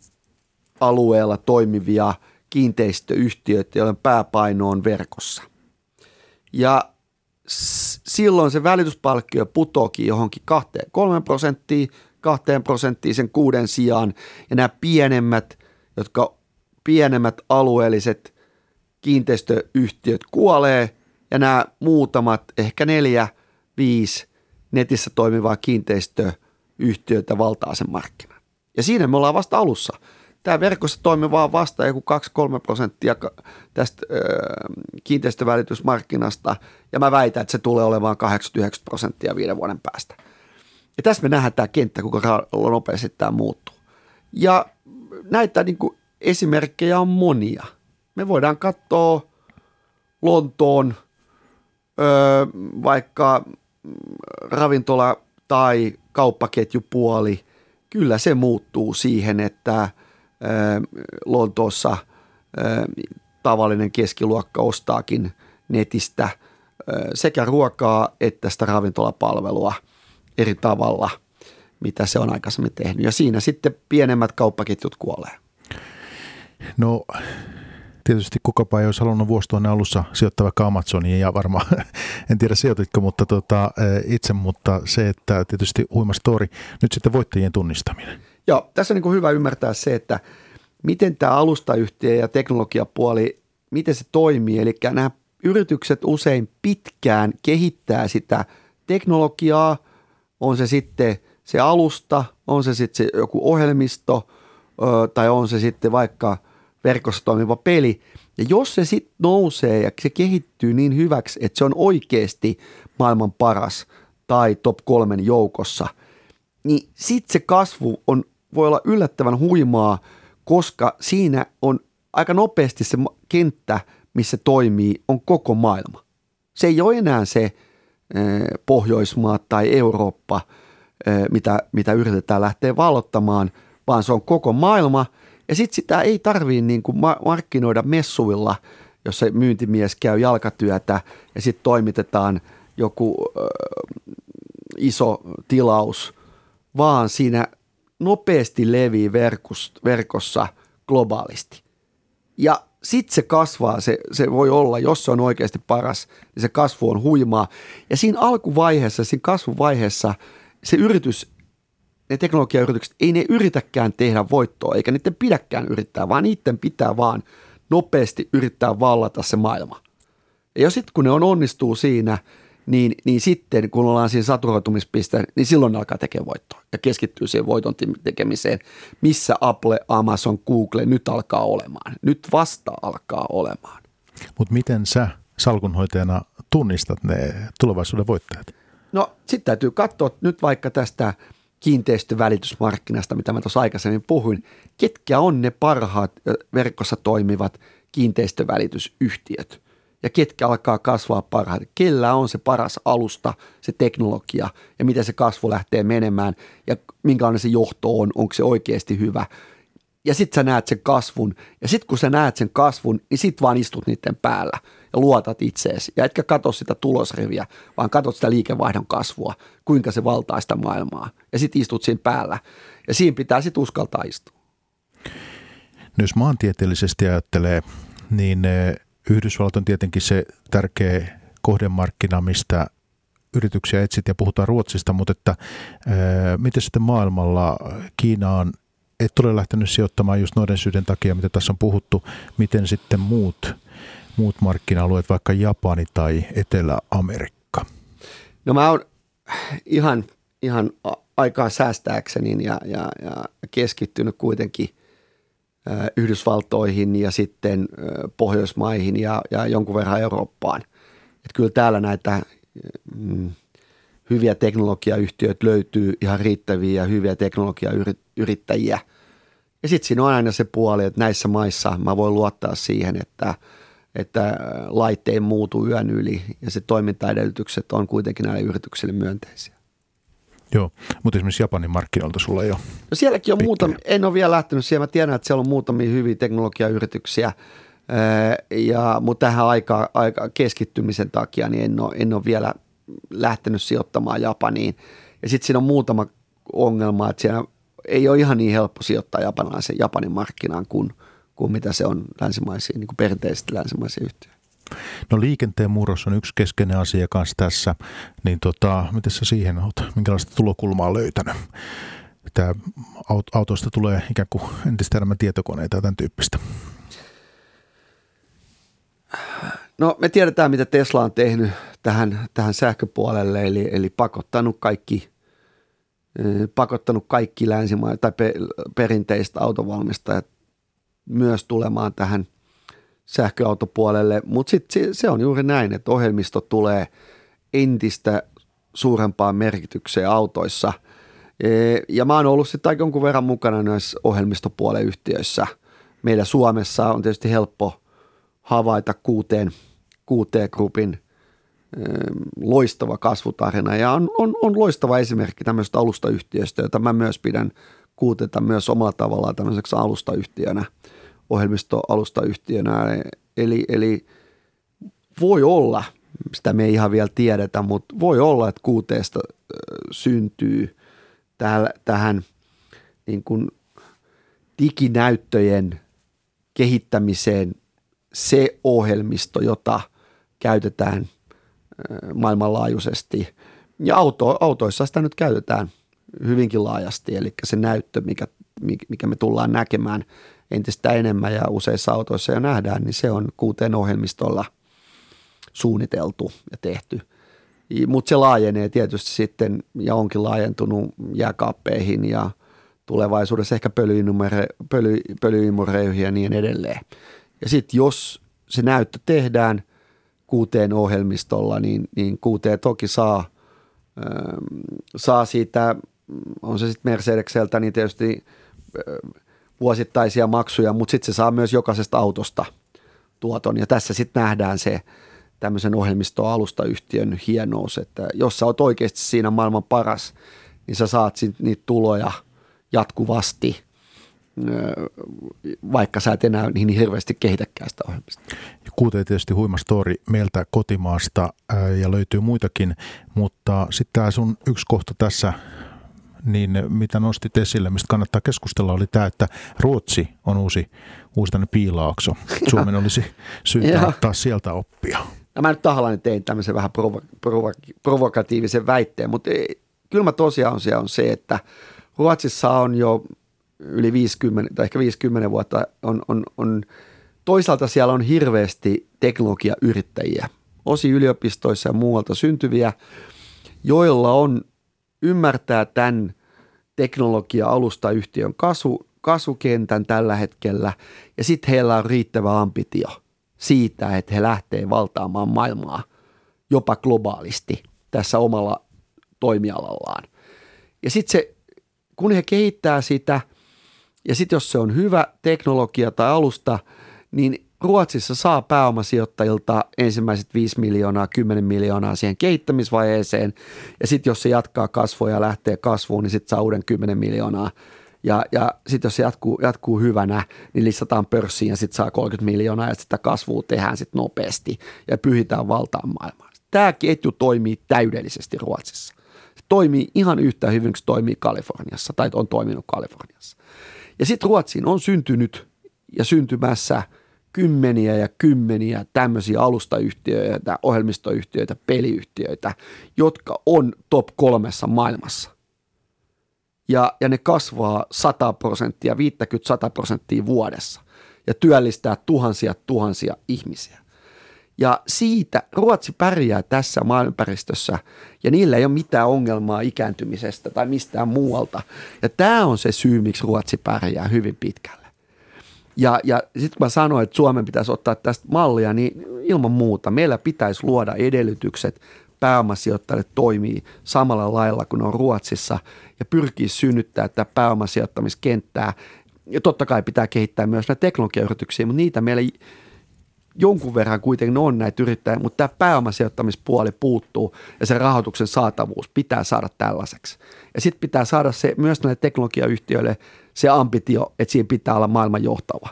alueella toimivia kiinteistöyhtiöitä, joiden pääpaino on verkossa. Ja silloin se välityspalkkio putoki johonkin 2-3 prosenttiin, 2 prosenttiin sen kuuden sijaan. Ja nämä pienemmät, jotka pienemmät alueelliset kiinteistöyhtiöt kuolee ja nämä muutamat, ehkä neljä, viisi netissä toimivaa kiinteistöyhtiötä valtaa sen markkinan. Ja siinä me ollaan vasta alussa tämä verkossa toimivaa vasta joku 2-3 prosenttia tästä ö, kiinteistövälitysmarkkinasta, ja mä väitän, että se tulee olemaan 89 prosenttia viiden vuoden päästä. Ja tässä me nähdään tämä kenttä, kuinka nopeasti tämä muuttuu. Ja näitä niin kuin, esimerkkejä on monia. Me voidaan katsoa Lontoon ö, vaikka ravintola- tai kauppaketjupuoli. Kyllä se muuttuu siihen, että – Lontoossa tavallinen keskiluokka ostaakin netistä sekä ruokaa että sitä ravintolapalvelua eri tavalla, mitä se on aikaisemmin tehnyt. Ja siinä sitten pienemmät kauppaketjut kuolee. No tietysti kukapa ei olisi halunnut vuosituhannen alussa sijoittaa vaikka Amazoniin ja varmaan, en tiedä sijoititko mutta tota, itse, mutta se, että tietysti huima story, nyt sitten voittajien tunnistaminen. Joo, tässä on niin hyvä ymmärtää se, että miten tämä alustayhtiö ja teknologiapuoli, miten se toimii. Eli nämä yritykset usein pitkään kehittää sitä teknologiaa, on se sitten se alusta, on se sitten se joku ohjelmisto tai on se sitten vaikka verkossa toimiva peli. Ja jos se sitten nousee ja se kehittyy niin hyväksi, että se on oikeasti maailman paras tai top kolmen joukossa, niin sitten se kasvu on voi olla yllättävän huimaa, koska siinä on aika nopeasti se kenttä, missä toimii, on koko maailma. Se ei ole enää se Pohjoismaat tai Eurooppa, mitä, mitä yritetään lähteä vallottamaan, vaan se on koko maailma. Ja sitten sitä ei tarvii niin kuin markkinoida messuilla, jos se myyntimies käy jalkatyötä ja sitten toimitetaan joku ö, iso tilaus, vaan siinä nopeasti levii verkossa globaalisti. Ja sitten se kasvaa, se, se voi olla, jos se on oikeasti paras, niin se kasvu on huimaa. Ja siinä alkuvaiheessa, siinä kasvuvaiheessa se yritys, ne teknologiayritykset, ei ne yritäkään tehdä voittoa, eikä niiden pidäkään yrittää, vaan niiden pitää vaan nopeasti yrittää vallata se maailma. Ja sitten kun ne on onnistuu siinä – niin, niin sitten kun ollaan siinä saturoitumispisteessä, niin silloin alkaa tekemään voittoa ja keskittyy siihen voiton tekemiseen, missä Apple, Amazon, Google nyt alkaa olemaan. Nyt vasta alkaa olemaan. Mutta miten sä salkunhoitajana tunnistat ne tulevaisuuden voittajat? No sitten täytyy katsoa nyt vaikka tästä kiinteistövälitysmarkkinasta, mitä mä tuossa aikaisemmin puhuin. Ketkä on ne parhaat verkossa toimivat kiinteistövälitysyhtiöt? Ja ketkä alkaa kasvaa parhaiten? Kellä on se paras alusta, se teknologia ja miten se kasvu lähtee menemään ja minkälainen se johto on, onko se oikeasti hyvä – ja sit sä näet sen kasvun. Ja sit kun sä näet sen kasvun, niin sit vaan istut niiden päällä ja luotat itseesi. Ja etkä katso sitä tulosriviä, vaan katsot sitä liikevaihdon kasvua, kuinka se valtaa sitä maailmaa. Ja sit istut siinä päällä. Ja siinä pitää sit uskaltaa istua. No jos maantieteellisesti ajattelee, niin eh, Yhdysvallat on tietenkin se tärkeä kohdemarkkina, mistä yrityksiä etsit ja puhutaan Ruotsista, mutta että, ää, eh, miten sitten maailmalla Kiina on et ole lähtenyt sijoittamaan just noiden syiden takia, mitä tässä on puhuttu, miten sitten muut, muut markkina-alueet, vaikka Japani tai Etelä-Amerikka? No mä oon ihan, ihan aikaa säästääkseni ja, ja, ja keskittynyt kuitenkin Yhdysvaltoihin ja sitten Pohjoismaihin ja, ja jonkun verran Eurooppaan. Et kyllä täällä näitä mm, hyviä teknologiayhtiöitä löytyy ihan riittäviä ja hyviä teknologiayrittäjiä. Ja sitten siinä on aina se puoli, että näissä maissa mä voin luottaa siihen, että, että laitteen muutu yön yli ja se toimintaedellytykset on kuitenkin näille yrityksille myönteisiä. Joo, mutta esimerkiksi Japanin markkinoilta sulla ei ole. No sielläkin on muutamia, en ole vielä lähtenyt siellä, mä tiedän, että siellä on muutamia hyviä teknologiayrityksiä, ja, mutta tähän aika, aika keskittymisen takia niin en ole, en ole vielä lähtenyt sijoittamaan Japaniin. Ja sitten siinä on muutama ongelma, että siellä ei ole ihan niin helppo sijoittaa japanilaisen Japanin markkinaan kuin, kuin mitä se on länsimaisiin, niin kuin perinteisesti länsimaisiin yhtiöihin. No liikenteen murros on yksi keskeinen asia kanssa tässä, niin tota, miten sä siihen olet, minkälaista tulokulmaa löytänyt? Tämä autoista tulee ikään kuin entistä enemmän tietokoneita ja tämän tyyppistä. No me tiedetään, mitä Tesla on tehnyt tähän, tähän sähköpuolelle, eli, eli pakottanut kaikki, pakottanut kaikki länsimaat tai pe, perinteiset autovalmistajat myös tulemaan tähän sähköautopuolelle, mutta sitten se on juuri näin, että ohjelmisto tulee entistä suurempaan merkitykseen autoissa. E, ja mä oon ollut sitten jonkun verran mukana näissä ohjelmistopuolen yhtiöissä. Meillä Suomessa on tietysti helppo havaita kuuteen, kuuteen grupin loistava kasvutarina ja on, on, on loistava esimerkki tämmöistä alustayhtiöstä, jota mä myös pidän kuuteta myös omalla tavallaan tämmöiseksi alustayhtiönä, ohjelmistoalustayhtiönä. Eli, eli voi olla, sitä me ei ihan vielä tiedetä, mutta voi olla, että kuuteesta syntyy tähän, tähän niin kuin diginäyttöjen kehittämiseen se ohjelmisto, jota käytetään maailmanlaajuisesti. Ja auto, autoissa sitä nyt käytetään hyvinkin laajasti, eli se näyttö, mikä, mikä me tullaan näkemään entistä enemmän ja useissa autoissa jo nähdään, niin se on kuuteen ohjelmistolla suunniteltu ja tehty. Mutta se laajenee tietysti sitten ja onkin laajentunut jääkaappeihin ja tulevaisuudessa ehkä pölyimureihin ja niin edelleen. Ja sitten jos se näyttö tehdään – kuuteen ohjelmistolla, niin, niin kuuteen toki saa, ähm, saa siitä, on se sitten Mercedekseltä, niin tietysti vuosittaisia maksuja, mutta sitten se saa myös jokaisesta autosta tuoton. Ja tässä sitten nähdään se tämmöisen ohjelmistoalustayhtiön hienous, että jos sä oot oikeasti siinä maailman paras, niin sä saat niitä tuloja jatkuvasti – vaikka sä et enää niin hirveästi kehitäkään sitä ohjelmista. Kuuteen tietysti huima story meiltä kotimaasta ja löytyy muitakin, mutta sitten tämä sun yksi kohta tässä, niin mitä nostit esille, mistä kannattaa keskustella, oli tämä, että Ruotsi on uusi, uusi tänne piilaakso. Suomen olisi syytä ottaa sieltä oppia. No mä nyt tahallani tein tämmöisen vähän provo- provo- provokatiivisen väitteen, mutta kylmä tosiaan on se, että Ruotsissa on jo yli 50 tai ehkä 50 vuotta on, on, on toisaalta siellä on hirveästi teknologiayrittäjiä, osi yliopistoissa ja muualta syntyviä, joilla on ymmärtää tämän teknologia-alustayhtiön kasvu, kasvukentän tällä hetkellä ja sitten heillä on riittävä ambitio siitä, että he lähtee valtaamaan maailmaa jopa globaalisti tässä omalla toimialallaan. Ja sitten se kun he kehittää sitä, ja sitten jos se on hyvä teknologia tai alusta, niin Ruotsissa saa pääomasijoittajilta ensimmäiset 5 miljoonaa, 10 miljoonaa siihen kehittämisvaiheeseen. Ja sitten jos se jatkaa kasvua ja lähtee kasvuun, niin sitten saa uuden 10 miljoonaa. Ja, ja sitten jos se jatkuu, jatkuu hyvänä, niin listataan pörssiin ja sitten saa 30 miljoonaa ja sitä kasvua tehdään sitten nopeasti ja pyhitään valtaan maailmaan. Tämä ketju toimii täydellisesti Ruotsissa. Se toimii ihan yhtä hyvin kuin se toimii Kaliforniassa tai on toiminut Kaliforniassa. Ja sitten Ruotsiin on syntynyt ja syntymässä – kymmeniä ja kymmeniä tämmöisiä alustayhtiöitä, ohjelmistoyhtiöitä, peliyhtiöitä, jotka on top kolmessa maailmassa. Ja, ja ne kasvaa 100 prosenttia, 50-100 prosenttia vuodessa ja työllistää tuhansia tuhansia ihmisiä. Ja siitä Ruotsi pärjää tässä maailmanpäristössä ja niillä ei ole mitään ongelmaa ikääntymisestä tai mistään muualta. Ja tämä on se syy, miksi Ruotsi pärjää hyvin pitkälle. Ja, ja sitten kun mä sanoin, että Suomen pitäisi ottaa tästä mallia, niin ilman muuta meillä pitäisi luoda edellytykset pääomasijoittajille toimii samalla lailla kuin on Ruotsissa ja pyrkii synnyttää tätä pääomasijoittamiskenttää. Ja totta kai pitää kehittää myös näitä teknologiayrityksiä, mutta niitä meillä jonkun verran kuitenkin on näitä yrittäjiä, mutta tämä pääomasijoittamispuoli puuttuu ja se rahoituksen saatavuus pitää saada tällaiseksi. Ja sitten pitää saada se myös näille teknologiayhtiöille se ambitio, että siinä pitää olla maailman johtava.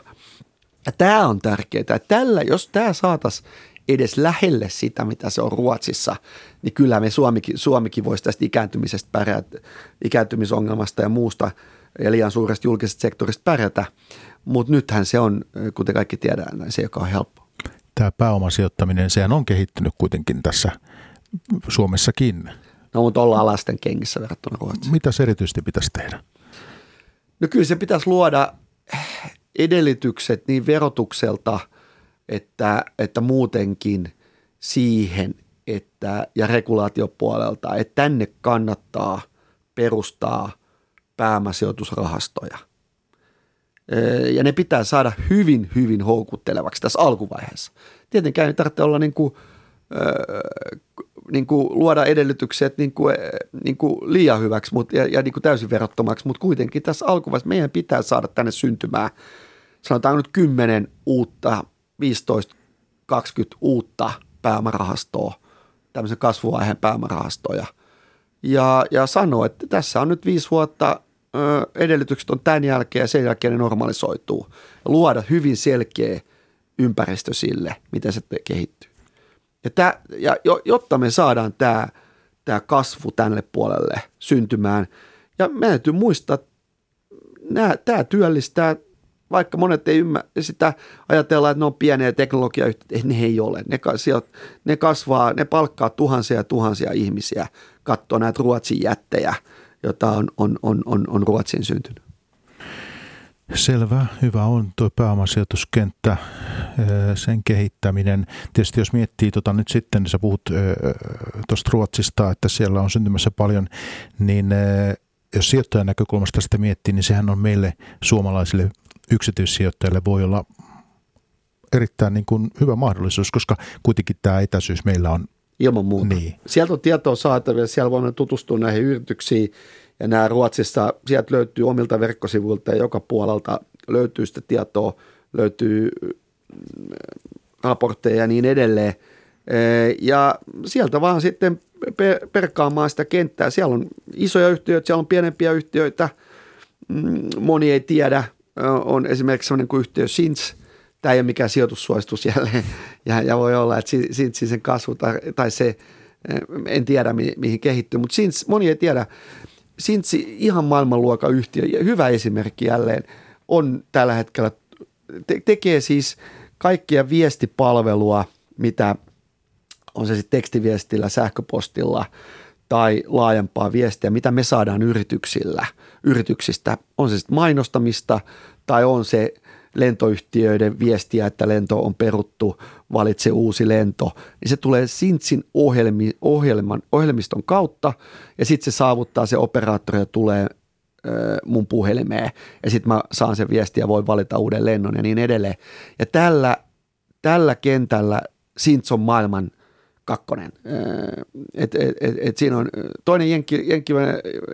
Ja tämä on tärkeää, tällä, jos tämä saataisiin edes lähelle sitä, mitä se on Ruotsissa, niin kyllä me Suomikin, Suomikin voisi tästä ikääntymisestä pärjätä, ikääntymisongelmasta ja muusta ja liian suuresta julkisesta sektorista pärjätä. Mutta nythän se on, kuten kaikki tiedään, se joka on helppo. Tämä pääomasijoittaminen, sehän on kehittynyt kuitenkin tässä Suomessakin. No mutta ollaan lasten kengissä verrattuna Ruotsiin. Mitä se erityisesti pitäisi tehdä? No kyllä se pitäisi luoda edellytykset niin verotukselta että, että muutenkin siihen, että, ja regulaatiopuolelta, että tänne kannattaa perustaa pääomasijoitusrahastoja. Ja ne pitää saada hyvin, hyvin houkuttelevaksi tässä alkuvaiheessa. Tietenkään ei tarvitse olla niin kuin, niin kuin luoda edellytykset niin kuin, niin kuin liian hyväksi mutta, ja, ja niin kuin täysin verottomaksi, mutta kuitenkin tässä alkuvaiheessa meidän pitää saada tänne syntymään, sanotaan nyt 10 uutta, 15, 20 uutta pääomarahastoa, tämmöisen kasvuvaiheen pääomarahastoja. Ja, ja sanoa, että tässä on nyt viisi vuotta, edellytykset on tämän jälkeen ja sen jälkeen ne normalisoituu. Ja luoda hyvin selkeä ympäristö sille, miten se kehittyy. Ja, tää, ja jotta me saadaan tämä tää kasvu tänne puolelle syntymään, ja meidän täytyy muistaa, että tämä työllistää, vaikka monet ei ymmärrä sitä, ajatellaan, että ne on pieniä teknologiayhtiöitä, ne ei ole. Ne, ne kasvaa, ne palkkaa tuhansia ja tuhansia ihmisiä, katsoa näitä Ruotsin jättejä, joita on, on, on, on, on Ruotsin syntynyt. Selvä, hyvä on tuo pääomasijoituskenttä, sen kehittäminen. Tietysti jos miettii tota nyt sitten, niin sä puhut tuosta Ruotsista, että siellä on syntymässä paljon, niin jos sijoittajan näkökulmasta sitä miettii, niin sehän on meille suomalaisille yksityissijoittajille voi olla erittäin niin kuin hyvä mahdollisuus, koska kuitenkin tämä etäisyys meillä on Ilman muuta. Niin. Sieltä on tietoa saatavilla, siellä voidaan tutustua näihin yrityksiin, ja nämä Ruotsissa, sieltä löytyy omilta verkkosivuilta ja joka puolelta löytyy sitä tietoa, löytyy mm, raportteja ja niin edelleen. Ja sieltä vaan sitten perkaamaan sitä kenttää. Siellä on isoja yhtiöitä, siellä on pienempiä yhtiöitä. Mm, moni ei tiedä. On esimerkiksi sellainen kuin yhtiö Sins. Tämä ei ole mikään sijoitussuositus jälleen. Ja, ja voi olla, että Sinsin sen kasvu tai, tai se, en tiedä mihin kehittyy, mutta Sins, moni ei tiedä. Sintsi ihan maailmanluokan yhtiö ja hyvä esimerkki jälleen on tällä hetkellä, te- tekee siis kaikkia viestipalvelua, mitä on se sitten tekstiviestillä, sähköpostilla tai laajempaa viestiä, mitä me saadaan yrityksillä, yrityksistä. On se sitten mainostamista tai on se lentoyhtiöiden viestiä, että lento on peruttu, valitse uusi lento, niin se tulee Sintsin ohjelmi, ohjelman, ohjelmiston kautta ja sitten se saavuttaa se operaattori ja tulee ö, mun puhelimeen ja sitten mä saan sen viesti ja voin valita uuden lennon ja niin edelleen. Ja tällä, tällä kentällä Sints on maailman kakkonen. Et, et, et, et siinä on toinen jenkki, jenkki,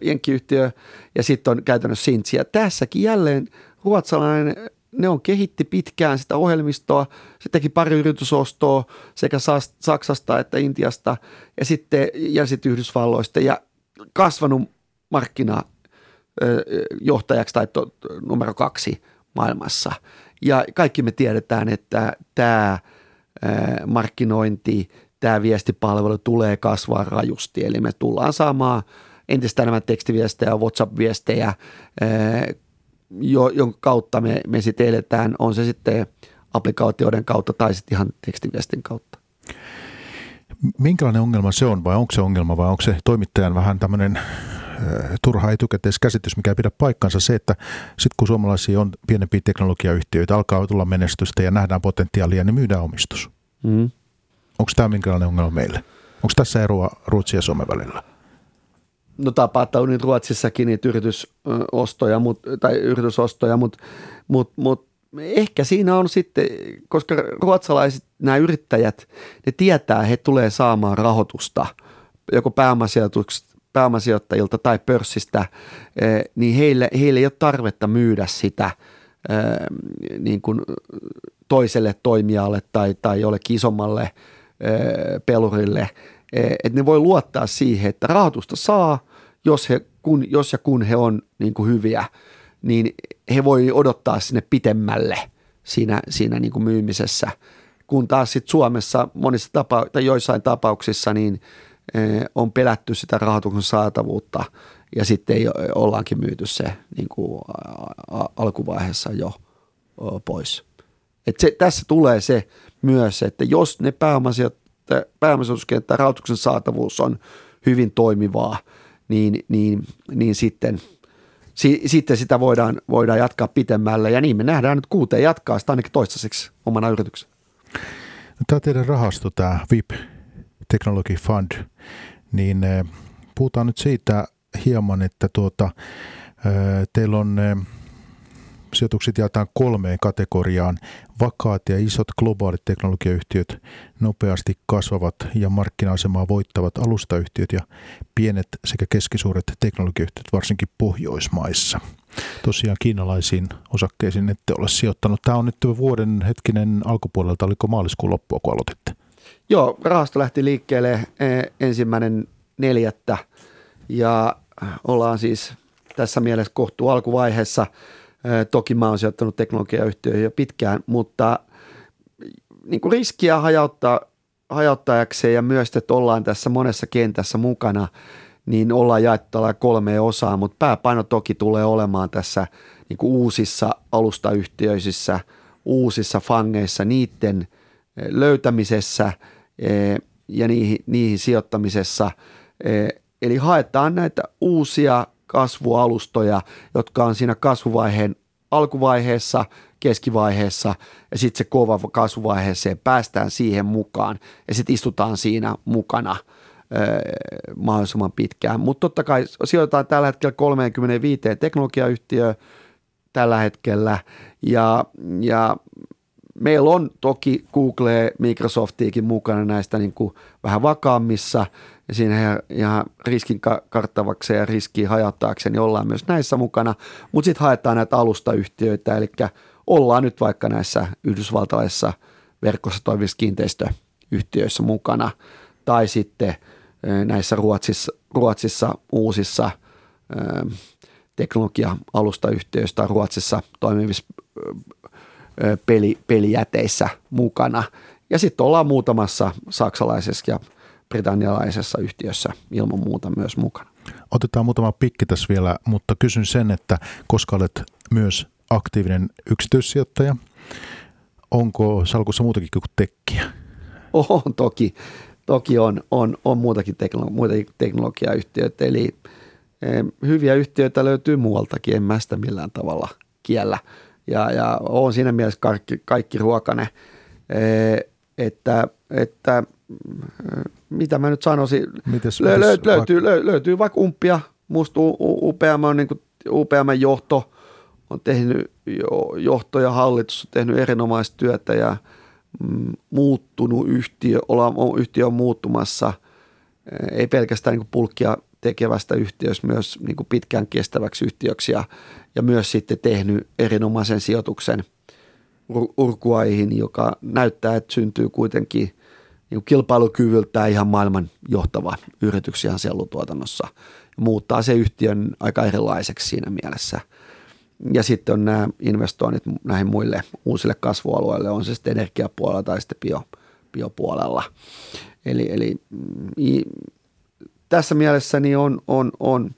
jenkkiyhtiö ja sitten on käytännössä Sintsi. Ja tässäkin jälleen ruotsalainen ne on kehitti pitkään sitä ohjelmistoa, se teki pari yritysostoa sekä Saksasta että Intiasta ja sitten, ja sitten Yhdysvalloista ja kasvanut markkinajohtajaksi tai to, numero kaksi maailmassa. Ja kaikki me tiedetään, että tämä markkinointi, tämä viestipalvelu tulee kasvaa rajusti. Eli me tullaan saamaan entistä enemmän tekstiviestejä, WhatsApp-viestejä, jo, jonka kautta me, me sitten eletään, on se sitten applikaatioiden kautta tai sitten ihan tekstiviestin kautta. Minkälainen ongelma se on vai onko se ongelma vai onko se toimittajan vähän tämmöinen turha etukäteiskäsitys, mikä ei pidä paikkansa se, että sitten kun suomalaisia on pienempiä teknologiayhtiöitä, alkaa tulla menestystä ja nähdään potentiaalia, niin myydään omistus. Mm. Onko tämä minkälainen ongelma meille? Onko tässä eroa Ruotsin ja Suomen välillä? No tapahtuu nyt Ruotsissakin niitä yritysostoja, mut, tai yritysostoja, mutta mut, mut, ehkä siinä on sitten, koska ruotsalaiset, nämä yrittäjät, ne tietää, he tulee saamaan rahoitusta joko pääomasijoittajilta tai pörssistä, eh, niin heille, heille ei ole tarvetta myydä sitä eh, niin kuin toiselle toimijalle tai, tai jollekin isommalle eh, pelurille, että ne voi luottaa siihen, että rahoitusta saa jos, he, kun, jos ja kun he on niin kuin hyviä, niin he voi odottaa sinne pitemmälle siinä, siinä niin kuin myymisessä. Kun taas sit Suomessa monissa tapa- tai joissain tapauksissa niin eh, on pelätty sitä rahoituksen saatavuutta ja sitten ei ollaankin myyty se niin kuin alkuvaiheessa jo pois. Et se, tässä tulee se myös, että jos ne pääomasijoituskenttä rahoituksen saatavuus on hyvin toimivaa – niin, niin, niin sitten, si, sitten sitä voidaan, voidaan jatkaa pitemmälle. Ja niin me nähdään nyt kuuteen jatkaa sitä ainakin toistaiseksi omana yrityksen. No, tämä teidän rahasto, tämä VIP Technology Fund, niin eh, puhutaan nyt siitä hieman, että tuota, eh, teillä on eh, sijoitukset jaetaan kolmeen kategoriaan. Vakaat ja isot globaalit teknologiayhtiöt, nopeasti kasvavat ja markkina-asemaa voittavat alustayhtiöt ja pienet sekä keskisuuret teknologiayhtiöt, varsinkin Pohjoismaissa. Tosiaan kiinalaisiin osakkeisiin ette ole sijoittanut. Tämä on nyt vuoden hetkinen alkupuolelta, oliko maaliskuun loppua, kun aloititte? Joo, rahasto lähti liikkeelle eh, ensimmäinen neljättä ja ollaan siis tässä mielessä kohtuu alkuvaiheessa – Toki mä oon sijoittanut teknologiayhtiöihin jo pitkään, mutta niin kuin riskiä hajauttaa, hajauttajakseen ja myös, että ollaan tässä monessa kentässä mukana, niin ollaan jaettu kolme osaa, mutta pääpaino toki tulee olemaan tässä niin kuin uusissa alustayhtiöisissä, uusissa fangeissa, niiden löytämisessä ja niihin, niihin sijoittamisessa. Eli haetaan näitä uusia kasvualustoja, jotka on siinä kasvuvaiheen alkuvaiheessa, keskivaiheessa ja sitten se kova kasvuvaiheeseen päästään siihen mukaan ja sitten istutaan siinä mukana öö, mahdollisimman pitkään. Mutta totta kai sijoitetaan tällä hetkellä 35 teknologiayhtiöä tällä hetkellä ja, ja meillä on toki Google, Microsoftiikin mukana näistä niin kuin vähän vakaammissa ja siinä ihan, ihan riskin karttavakseen ja riskiä hajattaakseen, niin ollaan myös näissä mukana. Mutta sitten haetaan näitä alustayhtiöitä, eli ollaan nyt vaikka näissä yhdysvaltalaisissa verkossa toimivissa kiinteistöyhtiöissä mukana, tai sitten näissä Ruotsissa, Ruotsissa uusissa teknologia-alustayhtiöissä tai Ruotsissa toimivissa peli, pelijäteissä mukana. Ja sitten ollaan muutamassa saksalaisessa ja britannialaisessa yhtiössä ilman muuta myös mukana. Otetaan muutama pikki tässä vielä, mutta kysyn sen, että koska olet myös aktiivinen yksityissijoittaja, onko salkussa muutakin kuin tekkiä? On toki. Toki on, on, on muutakin, teknolo- muitakin teknologiayhtiöitä, eli e, hyviä yhtiöitä löytyy muualtakin, en mä sitä millään tavalla kiellä. Ja, ja on siinä mielessä kaikki, kaikki ruokane, e, että, että mitä mä nyt sanoisin, mites, lö, mites, löytyy, lö, löytyy vaikka umppia, musta UPM on niin kuin, UPM johto. On tehnyt johto ja hallitus on tehnyt erinomaista työtä ja mm, muuttunut yhtiö, olla, yhtiö on muuttumassa. Ei pelkästään niin pulkkia tekevästä yhtiöstä myös niin pitkään kestäväksi yhtiöksi ja, ja myös sitten tehnyt erinomaisen sijoituksen Urkuaihin, joka näyttää, että syntyy kuitenkin niin kilpailukyvyltään ihan maailman johtava yritys ihan sellutuotannossa. Muuttaa se yhtiön aika erilaiseksi siinä mielessä. Ja sitten on nämä investoinnit näihin muille uusille kasvualueille, on se sitten energiapuolella tai sitten bio, biopuolella. Eli, eli mm, tässä mielessä niin on, on, on,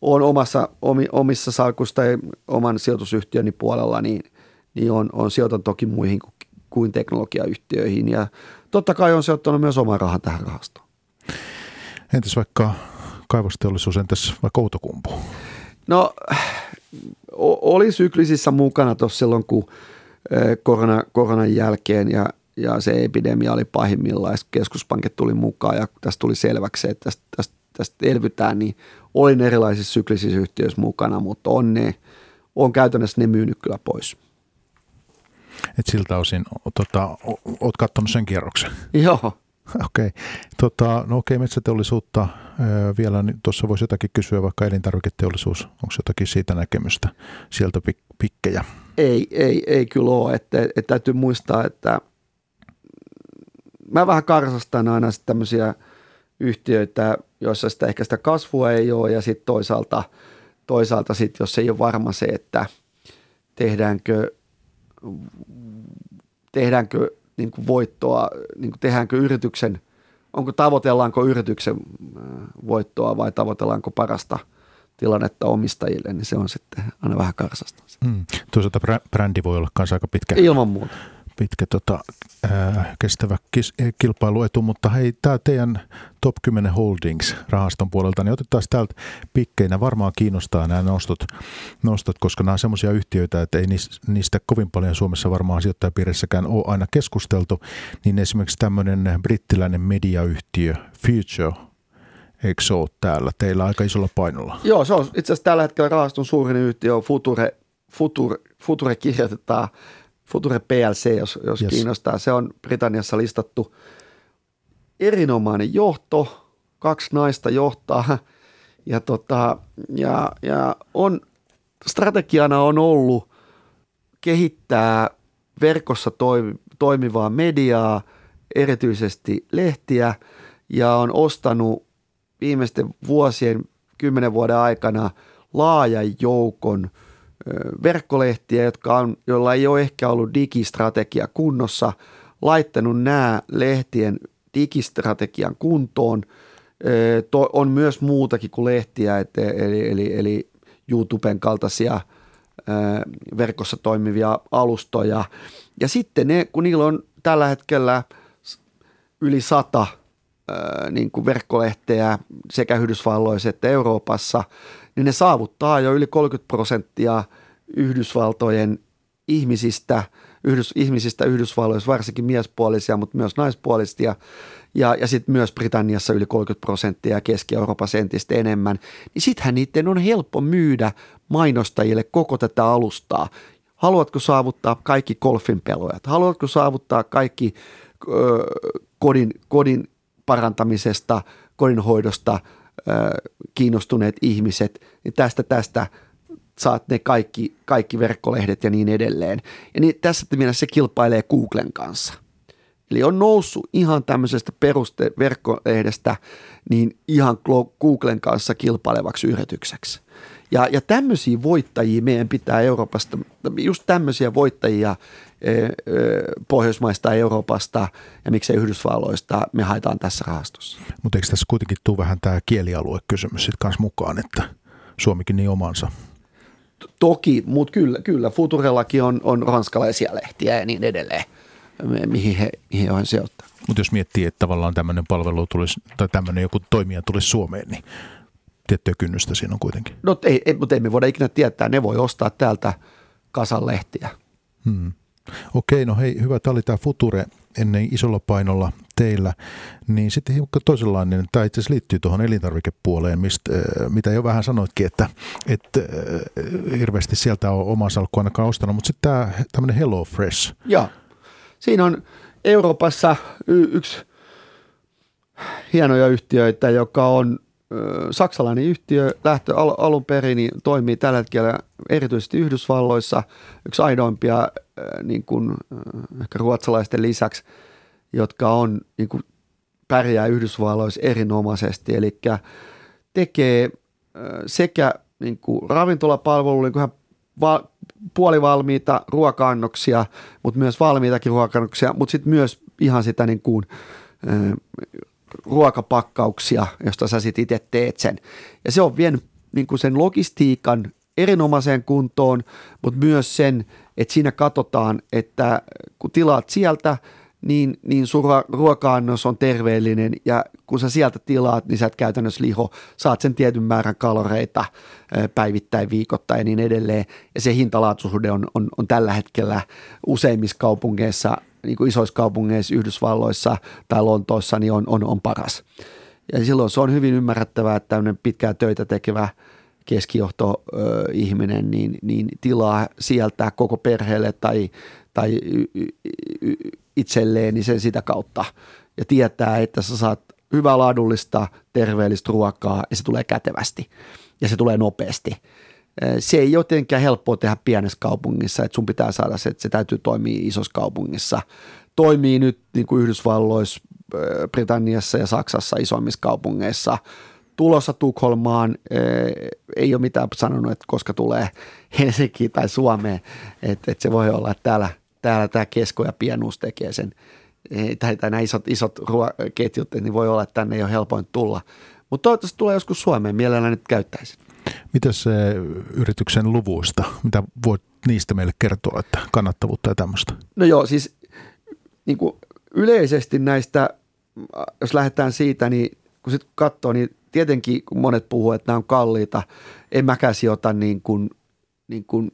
on omassa, omissa salkusta ja oman sijoitusyhtiöni puolella, niin, niin on, on sijoitan toki muihin kuin, kuin teknologiayhtiöihin. Ja totta kai on sijoittanut myös oman rahan tähän rahastoon. Entäs vaikka kaivosteollisuus, entäs vaikka Outokumpu? No, oli syklisissä mukana tuossa silloin, kun korona, koronan jälkeen ja, ja se epidemia oli pahimmillaan, keskuspankit tuli mukaan ja tästä tuli selväksi, että tästä, tästä, tästä elvytään, niin olin erilaisissa syklisissä yhtiöissä mukana, mutta on, ne, on käytännössä ne myynyt kyllä pois. Et siltä osin tota, oot katsonut sen kierroksen? Joo. Okei. Okay. Tota, no okei, okay, metsäteollisuutta vielä, niin tuossa voisi jotakin kysyä, vaikka elintarviketeollisuus, onko jotakin siitä näkemystä, sieltä pik- pikkejä? Ei, ei, ei kyllä ole, että, että täytyy muistaa, että mä vähän karsastan aina tämmöisiä yhtiöitä, joissa sitä ehkä sitä kasvua ei ole ja sitten toisaalta, toisaalta sit, jos ei ole varma se, että tehdäänkö, tehdäänkö niin kuin voittoa, niin kuin tehdäänkö yrityksen, onko tavoitellaanko yrityksen äh, voittoa vai tavoitellaanko parasta tilannetta omistajille, niin se on sitten aina vähän karsasta. Hmm. Toisaalta brändi voi olla myös aika pitkä. Ilman muuta pitkä tota, ää, kestävä kis, kilpailuetu, mutta hei, tämä teidän Top 10 Holdings rahaston puolelta, niin otetaan täältä pikkeinä. Varmaan kiinnostaa nämä nostot, nostot koska nämä on semmoisia yhtiöitä, että ei niistä kovin paljon Suomessa varmaan sijoittajapiirissäkään ole aina keskusteltu, niin esimerkiksi tämmöinen brittiläinen mediayhtiö Future Eikö se ole täällä teillä aika isolla painolla? Joo, se on itse asiassa tällä hetkellä rahaston suurin yhtiö on Future, Future, Future kirjoitetaan Future PLC, jos, jos yes. kiinnostaa. Se on Britanniassa listattu erinomainen johto, kaksi naista johtaa ja, tota, ja, ja on, strategiana on ollut kehittää verkossa toimivaa mediaa, erityisesti lehtiä ja on ostanut viimeisten vuosien, kymmenen vuoden aikana laajan joukon – verkkolehtiä, jotka on, joilla ei ole ehkä ollut digistrategia kunnossa, laittanut nämä lehtien digistrategian kuntoon. On myös muutakin kuin lehtiä, eli, eli, eli YouTuben kaltaisia verkossa toimivia alustoja. Ja sitten ne, kun niillä on tällä hetkellä yli sata niin kuin verkkolehteä sekä Yhdysvalloissa että Euroopassa – niin ne saavuttaa jo yli 30 prosenttia Yhdysvaltojen ihmisistä, Yhdys, ihmisistä Yhdysvalloissa, varsinkin miespuolisia, mutta myös naispuolisia, ja, ja sitten myös Britanniassa yli 30 prosenttia ja Keski-Euroopassa entistä enemmän, niin sittenhän niiden on helppo myydä mainostajille koko tätä alustaa. Haluatko saavuttaa kaikki golfin pelojat? Haluatko saavuttaa kaikki ö, kodin, kodin parantamisesta, kodinhoidosta – kiinnostuneet ihmiset, niin tästä tästä saat ne kaikki, kaikki verkkolehdet ja niin edelleen. Ja niin tässä mielessä se kilpailee Googlen kanssa. Eli on noussut ihan tämmöisestä perusteverkkolehdestä niin ihan Googlen kanssa kilpailevaksi yritykseksi. Ja, ja tämmöisiä voittajia meidän pitää Euroopasta, just tämmöisiä voittajia e, e, Pohjoismaista, Euroopasta ja miksei Yhdysvalloista me haetaan tässä rahastossa. Mutta eikö tässä kuitenkin tule vähän tämä kielialuekysymys sitten kanssa mukaan, että Suomikin niin omansa? Toki, mutta kyllä, kyllä Futurellakin on, on ranskalaisia lehtiä ja niin edelleen, mihin he, mihin he on sijoittaa. Mutta jos miettii, että tavallaan tämmöinen palvelu tulisi, tai tämmöinen joku toimija tulisi Suomeen, niin tiettyä kynnystä siinä on kuitenkin. No ei, ei, mutta ei me voida ikinä tietää, ne voi ostaa täältä kasan lehtiä. Hmm. Okei, no hei, hyvä. Tämä oli tämä Future ennen isolla painolla teillä. Niin sitten hiukan toisenlainen, tämä itse asiassa liittyy tuohon elintarvikepuoleen, mistä, äh, mitä jo vähän sanoitkin, että, että äh, hirveästi sieltä on oma salkku ainakaan ostanut, mutta sitten tämä tämmöinen Hello Fresh. Joo. Siinä on Euroopassa y- yksi hienoja yhtiöitä, joka on saksalainen yhtiö lähtö al- alun perin niin toimii tällä hetkellä erityisesti Yhdysvalloissa. Yksi aidoimpia niin kuin, ehkä ruotsalaisten lisäksi, jotka on niin kuin, pärjää Yhdysvalloissa erinomaisesti. Eli tekee sekä niin kuin ravintolapalveluja, niin kuin va- puolivalmiita ruoka-annoksia, mutta myös valmiitakin ruoka-annoksia, mutta sitten myös ihan sitä niin kuin, ruokapakkauksia, josta sä sitten itse teet sen. Ja se on vienyt niin kuin sen logistiikan erinomaiseen kuntoon, mutta myös sen, että siinä katsotaan, että kun tilaat sieltä, niin, niin sun ruoka-annos on terveellinen ja kun sä sieltä tilaat, niin sä et käytännössä liho, saat sen tietyn määrän kaloreita päivittäin, viikoittain ja niin edelleen. Ja se hintalaatuisuhde on, on, on tällä hetkellä useimmissa kaupungeissa niin kuin isoissa kaupungeissa Yhdysvalloissa tai Lontoossa niin on, on, on paras. Ja silloin se on hyvin ymmärrettävää, että tämmöinen pitkää töitä tekevä keskijohto-ihminen niin, niin tilaa sieltä koko perheelle tai, tai itselleen niin sen sitä kautta ja tietää, että sä saat hyvää laadullista, terveellistä ruokaa ja se tulee kätevästi ja se tulee nopeasti – se ei jotenkin helppoa tehdä pienessä kaupungissa, että sun pitää saada se, että se täytyy toimia isossa kaupungissa. Toimii nyt niin kuin Yhdysvalloissa, Britanniassa ja Saksassa isommissa kaupungeissa. Tulossa Tukholmaan ei ole mitään sanonut, että koska tulee Helsinkiin tai Suomeen, että, että se voi olla, että täällä, täällä tämä kesko ja pienuus tekee sen, tai, tai nämä isot, isot ketjut, niin voi olla, että tänne ei ole helpoin tulla. Mutta toivottavasti tulee joskus Suomeen, mielellään nyt käyttäisin. Mitä se yrityksen luvuista, mitä voit niistä meille kertoa, että kannattavuutta ja tämmöistä? No joo, siis niin kuin yleisesti näistä, jos lähdetään siitä, niin kun sitten katsoo, niin tietenkin kun monet puhuu, että nämä on kalliita, en mäkään sijoita niin kuin, niin kuin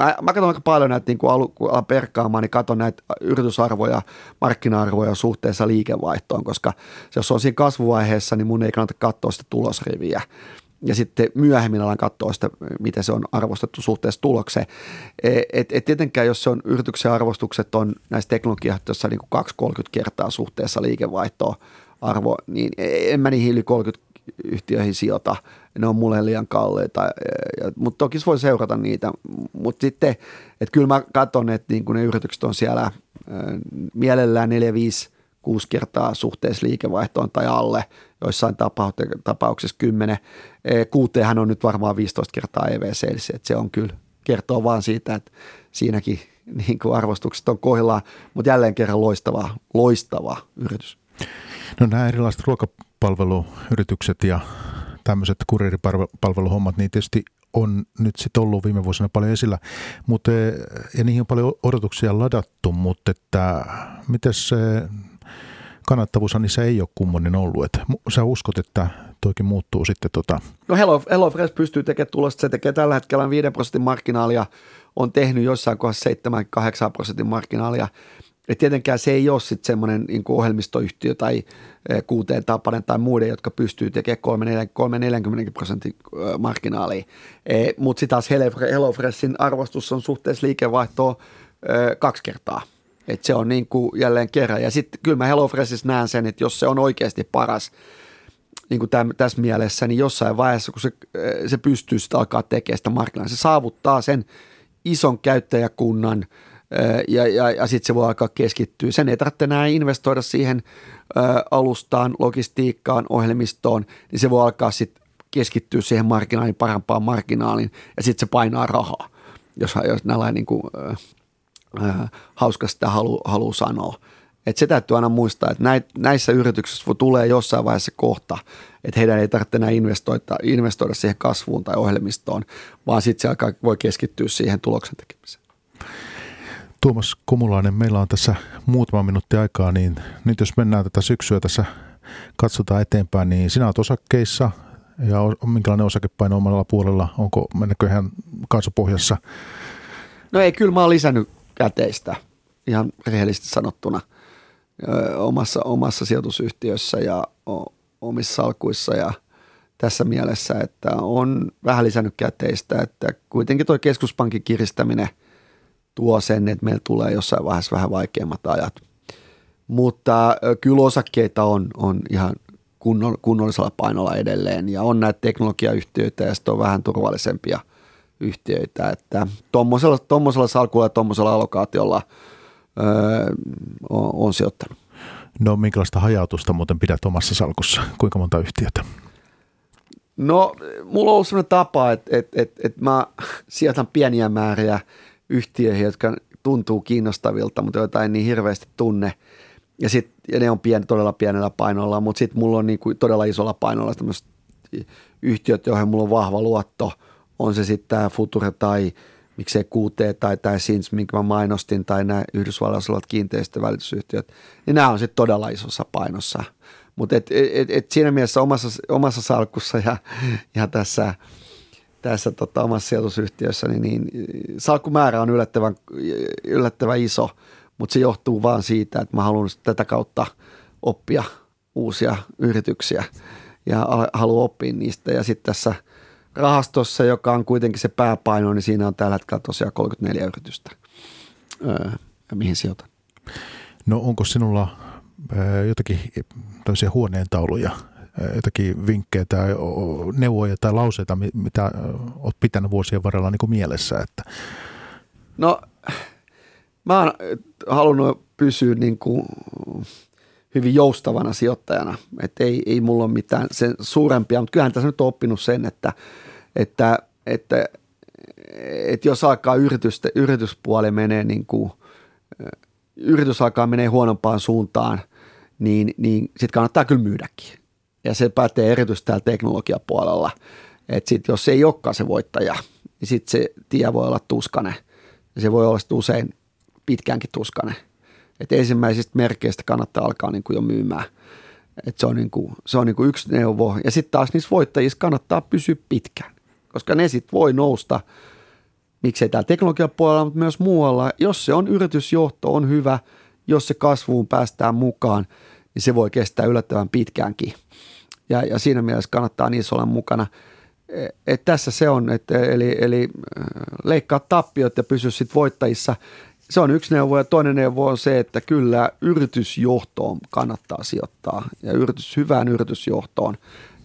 Mä, mä katson aika paljon näitä, niin kun alu, kun alan perkaamaan, niin katson näitä yritysarvoja, markkina-arvoja suhteessa liikevaihtoon, koska jos on siinä kasvuvaiheessa, niin mun ei kannata katsoa sitä tulosriviä ja sitten myöhemmin alan katsoa sitä, miten se on arvostettu suhteessa tulokseen. E, et, et tietenkään, jos se on yrityksen arvostukset on näissä teknologiayhtiöissä niin kuin 2-30 kertaa suhteessa liikevaihtoa arvo, niin en mä niihin yli 30 yhtiöihin sijoita. Ne on mulle liian kalliita, mutta toki voi seurata niitä. Mutta sitten, että kyllä mä katson, että niin kun ne yritykset on siellä mielellään 4-5 kuusi kertaa suhteessa liikevaihtoon tai alle, joissain tapauksissa 10. E, kuuteenhan on nyt varmaan 15 kertaa EV että se on kyllä, kertoo vaan siitä, että siinäkin niin kuin arvostukset on kohdillaan, mutta jälleen kerran loistava, loistava yritys. No nämä erilaiset ruokapalveluyritykset ja tämmöiset kurjeripalveluhommat, niin tietysti on nyt sitten ollut viime vuosina paljon esillä, mutta, ja niihin on paljon odotuksia ladattu, mutta että miten se kannattavuus niin se ei ole kummonen ollut. Et sä uskot, että toikin muuttuu sitten tota... No Hello, Hello Fresh pystyy tekemään tulosta. Se tekee tällä hetkellä 5 prosentin markkinaalia. On tehnyt jossain kohdassa 7-8 prosentin markkinaalia. Et tietenkään se ei ole sitten semmoinen niin ohjelmistoyhtiö tai kuuteen tapainen tai muiden, jotka pystyy tekemään 3-40 prosentin marginaalia. E, Mutta sitten taas HelloFreshin arvostus on suhteessa liikevaihtoa kaksi kertaa – että se on niin kuin jälleen kerran. Ja sitten kyllä mä HelloFreshissa näen sen, että jos se on oikeasti paras niin kuin täm, tässä mielessä, niin jossain vaiheessa, kun se, se pystyy sitä alkaa tekemään sitä markkinaa, se saavuttaa sen ison käyttäjäkunnan ja, ja, ja sitten se voi alkaa keskittyä. Sen ei tarvitse enää investoida siihen ä, alustaan, logistiikkaan, ohjelmistoon, niin se voi alkaa sitten keskittyä siihen markkinaaliin, parempaan markkinaaliin ja sitten se painaa rahaa, jos, jos näillä niin kuin, äh, hauska sitä halu, haluaa sanoa. Et se täytyy aina muistaa, että näit, näissä yrityksissä tulee jossain vaiheessa kohta, että heidän ei tarvitse enää investoida, investoida siihen kasvuun tai ohjelmistoon, vaan sitten se alkaa, voi keskittyä siihen tuloksen tekemiseen. Tuomas Kumulainen, meillä on tässä muutama minuutti aikaa, niin nyt jos mennään tätä syksyä tässä, katsotaan eteenpäin, niin sinä olet osakkeissa ja minkälainen osakepaino omalla puolella, onko, mennäkö ihan kansapohjassa? No ei, kyllä mä oon lisännyt käteistä ihan rehellisesti sanottuna omassa, omassa sijoitusyhtiössä ja omissa salkuissa ja tässä mielessä, että on vähän lisännyt käteistä, että kuitenkin tuo keskuspankin kiristäminen tuo sen, että meillä tulee jossain vaiheessa vähän vaikeammat ajat. Mutta kyllä osakkeita on, on ihan kunnollisella painolla edelleen ja on näitä teknologiayhtiöitä ja sitten on vähän turvallisempia yhtiöitä, että tuommoisella, tuommoisella salkulla ja tuommoisella allokaatiolla öö, on, on sijoittanut. No minkälaista hajautusta muuten pidät omassa salkussa? Kuinka monta yhtiötä? No mulla on ollut sellainen tapa, että, että, että, että mä sijoitan pieniä määriä yhtiöihin, jotka tuntuu kiinnostavilta, mutta joita en niin hirveästi tunne. Ja, sit, ja ne on pien, todella pienellä painolla, mutta sitten mulla on niin kuin todella isolla painolla tämmöiset yhtiöt, joihin mulla on vahva luotto. On se sitten tämä Future tai miksei QT tai tämä Sins, minkä mä mainostin, tai nämä Yhdysvalloissa olevat kiinteistövälitysyhtiöt, niin nämä on sitten todella isossa painossa. Mutta et, et, et siinä mielessä omassa, omassa salkussa ja, ja tässä, tässä tota, omassa sijoitusyhtiössä, niin, niin salkkumäärä on yllättävän, yllättävän iso, mutta se johtuu vaan siitä, että mä haluan tätä kautta oppia uusia yrityksiä ja haluan oppia niistä. Ja sitten tässä – rahastossa, joka on kuitenkin se pääpaino, niin siinä on tällä hetkellä tosiaan 34 yritystä, öö, mihin sijoitan. No onko sinulla jotakin tämmöisiä huoneentauluja, jotakin vinkkejä tai neuvoja tai lauseita, mitä olet pitänyt vuosien varrella niin kuin mielessä? Että... No mä oon halunnut pysyä niin kuin hyvin joustavana sijoittajana. Että ei, ei mulla ole mitään sen suurempia, mutta kyllähän tässä nyt on oppinut sen, että, että, että, että jos alkaa yritystä, yrityspuoli menee niin kuin, yritys alkaa menee huonompaan suuntaan, niin, niin sitten kannattaa kyllä myydäkin. Ja se pätee erityisesti täällä teknologiapuolella. Että sitten jos se ei olekaan se voittaja, niin sitten se tie voi olla tuskane. Ja se voi olla usein pitkäänkin tuskane – että ensimmäisistä merkeistä kannattaa alkaa niin kuin jo myymään. Et se on, niin kuin, se on niin kuin yksi neuvo. Ja sitten taas niissä voittajissa kannattaa pysyä pitkään, koska ne sitten voi nousta, miksei täällä teknologiapuolella, mutta myös muualla. Jos se on yritysjohto, on hyvä, jos se kasvuun päästään mukaan, niin se voi kestää yllättävän pitkäänkin. Ja, ja siinä mielessä kannattaa niissä olla mukana. E, et tässä se on, että eli, eli äh, leikkaa tappiot ja pysy sitten voittajissa – se on yksi neuvo ja toinen neuvo on se, että kyllä yritysjohtoon kannattaa sijoittaa ja yritys, hyvään yritysjohtoon.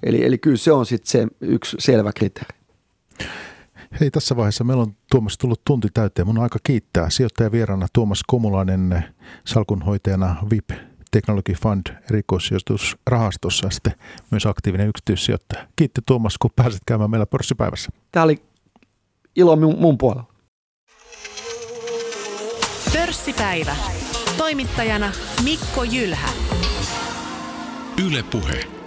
Eli, eli kyllä se on sitten se yksi selvä kriteeri. Hei, tässä vaiheessa meillä on Tuomas tullut tunti täyteen. Mun on aika kiittää sijoittaja vieraana Tuomas Komulainen salkunhoitajana VIP Technology Fund erikoissijoitusrahastossa ja sitten myös aktiivinen yksityissijoittaja. Kiitti Tuomas, kun pääsit käymään meillä pörssipäivässä. Tämä oli ilo mun, mun puolella. Pörssipäivä. Toimittajana Mikko Jylhä. Yle Puhe.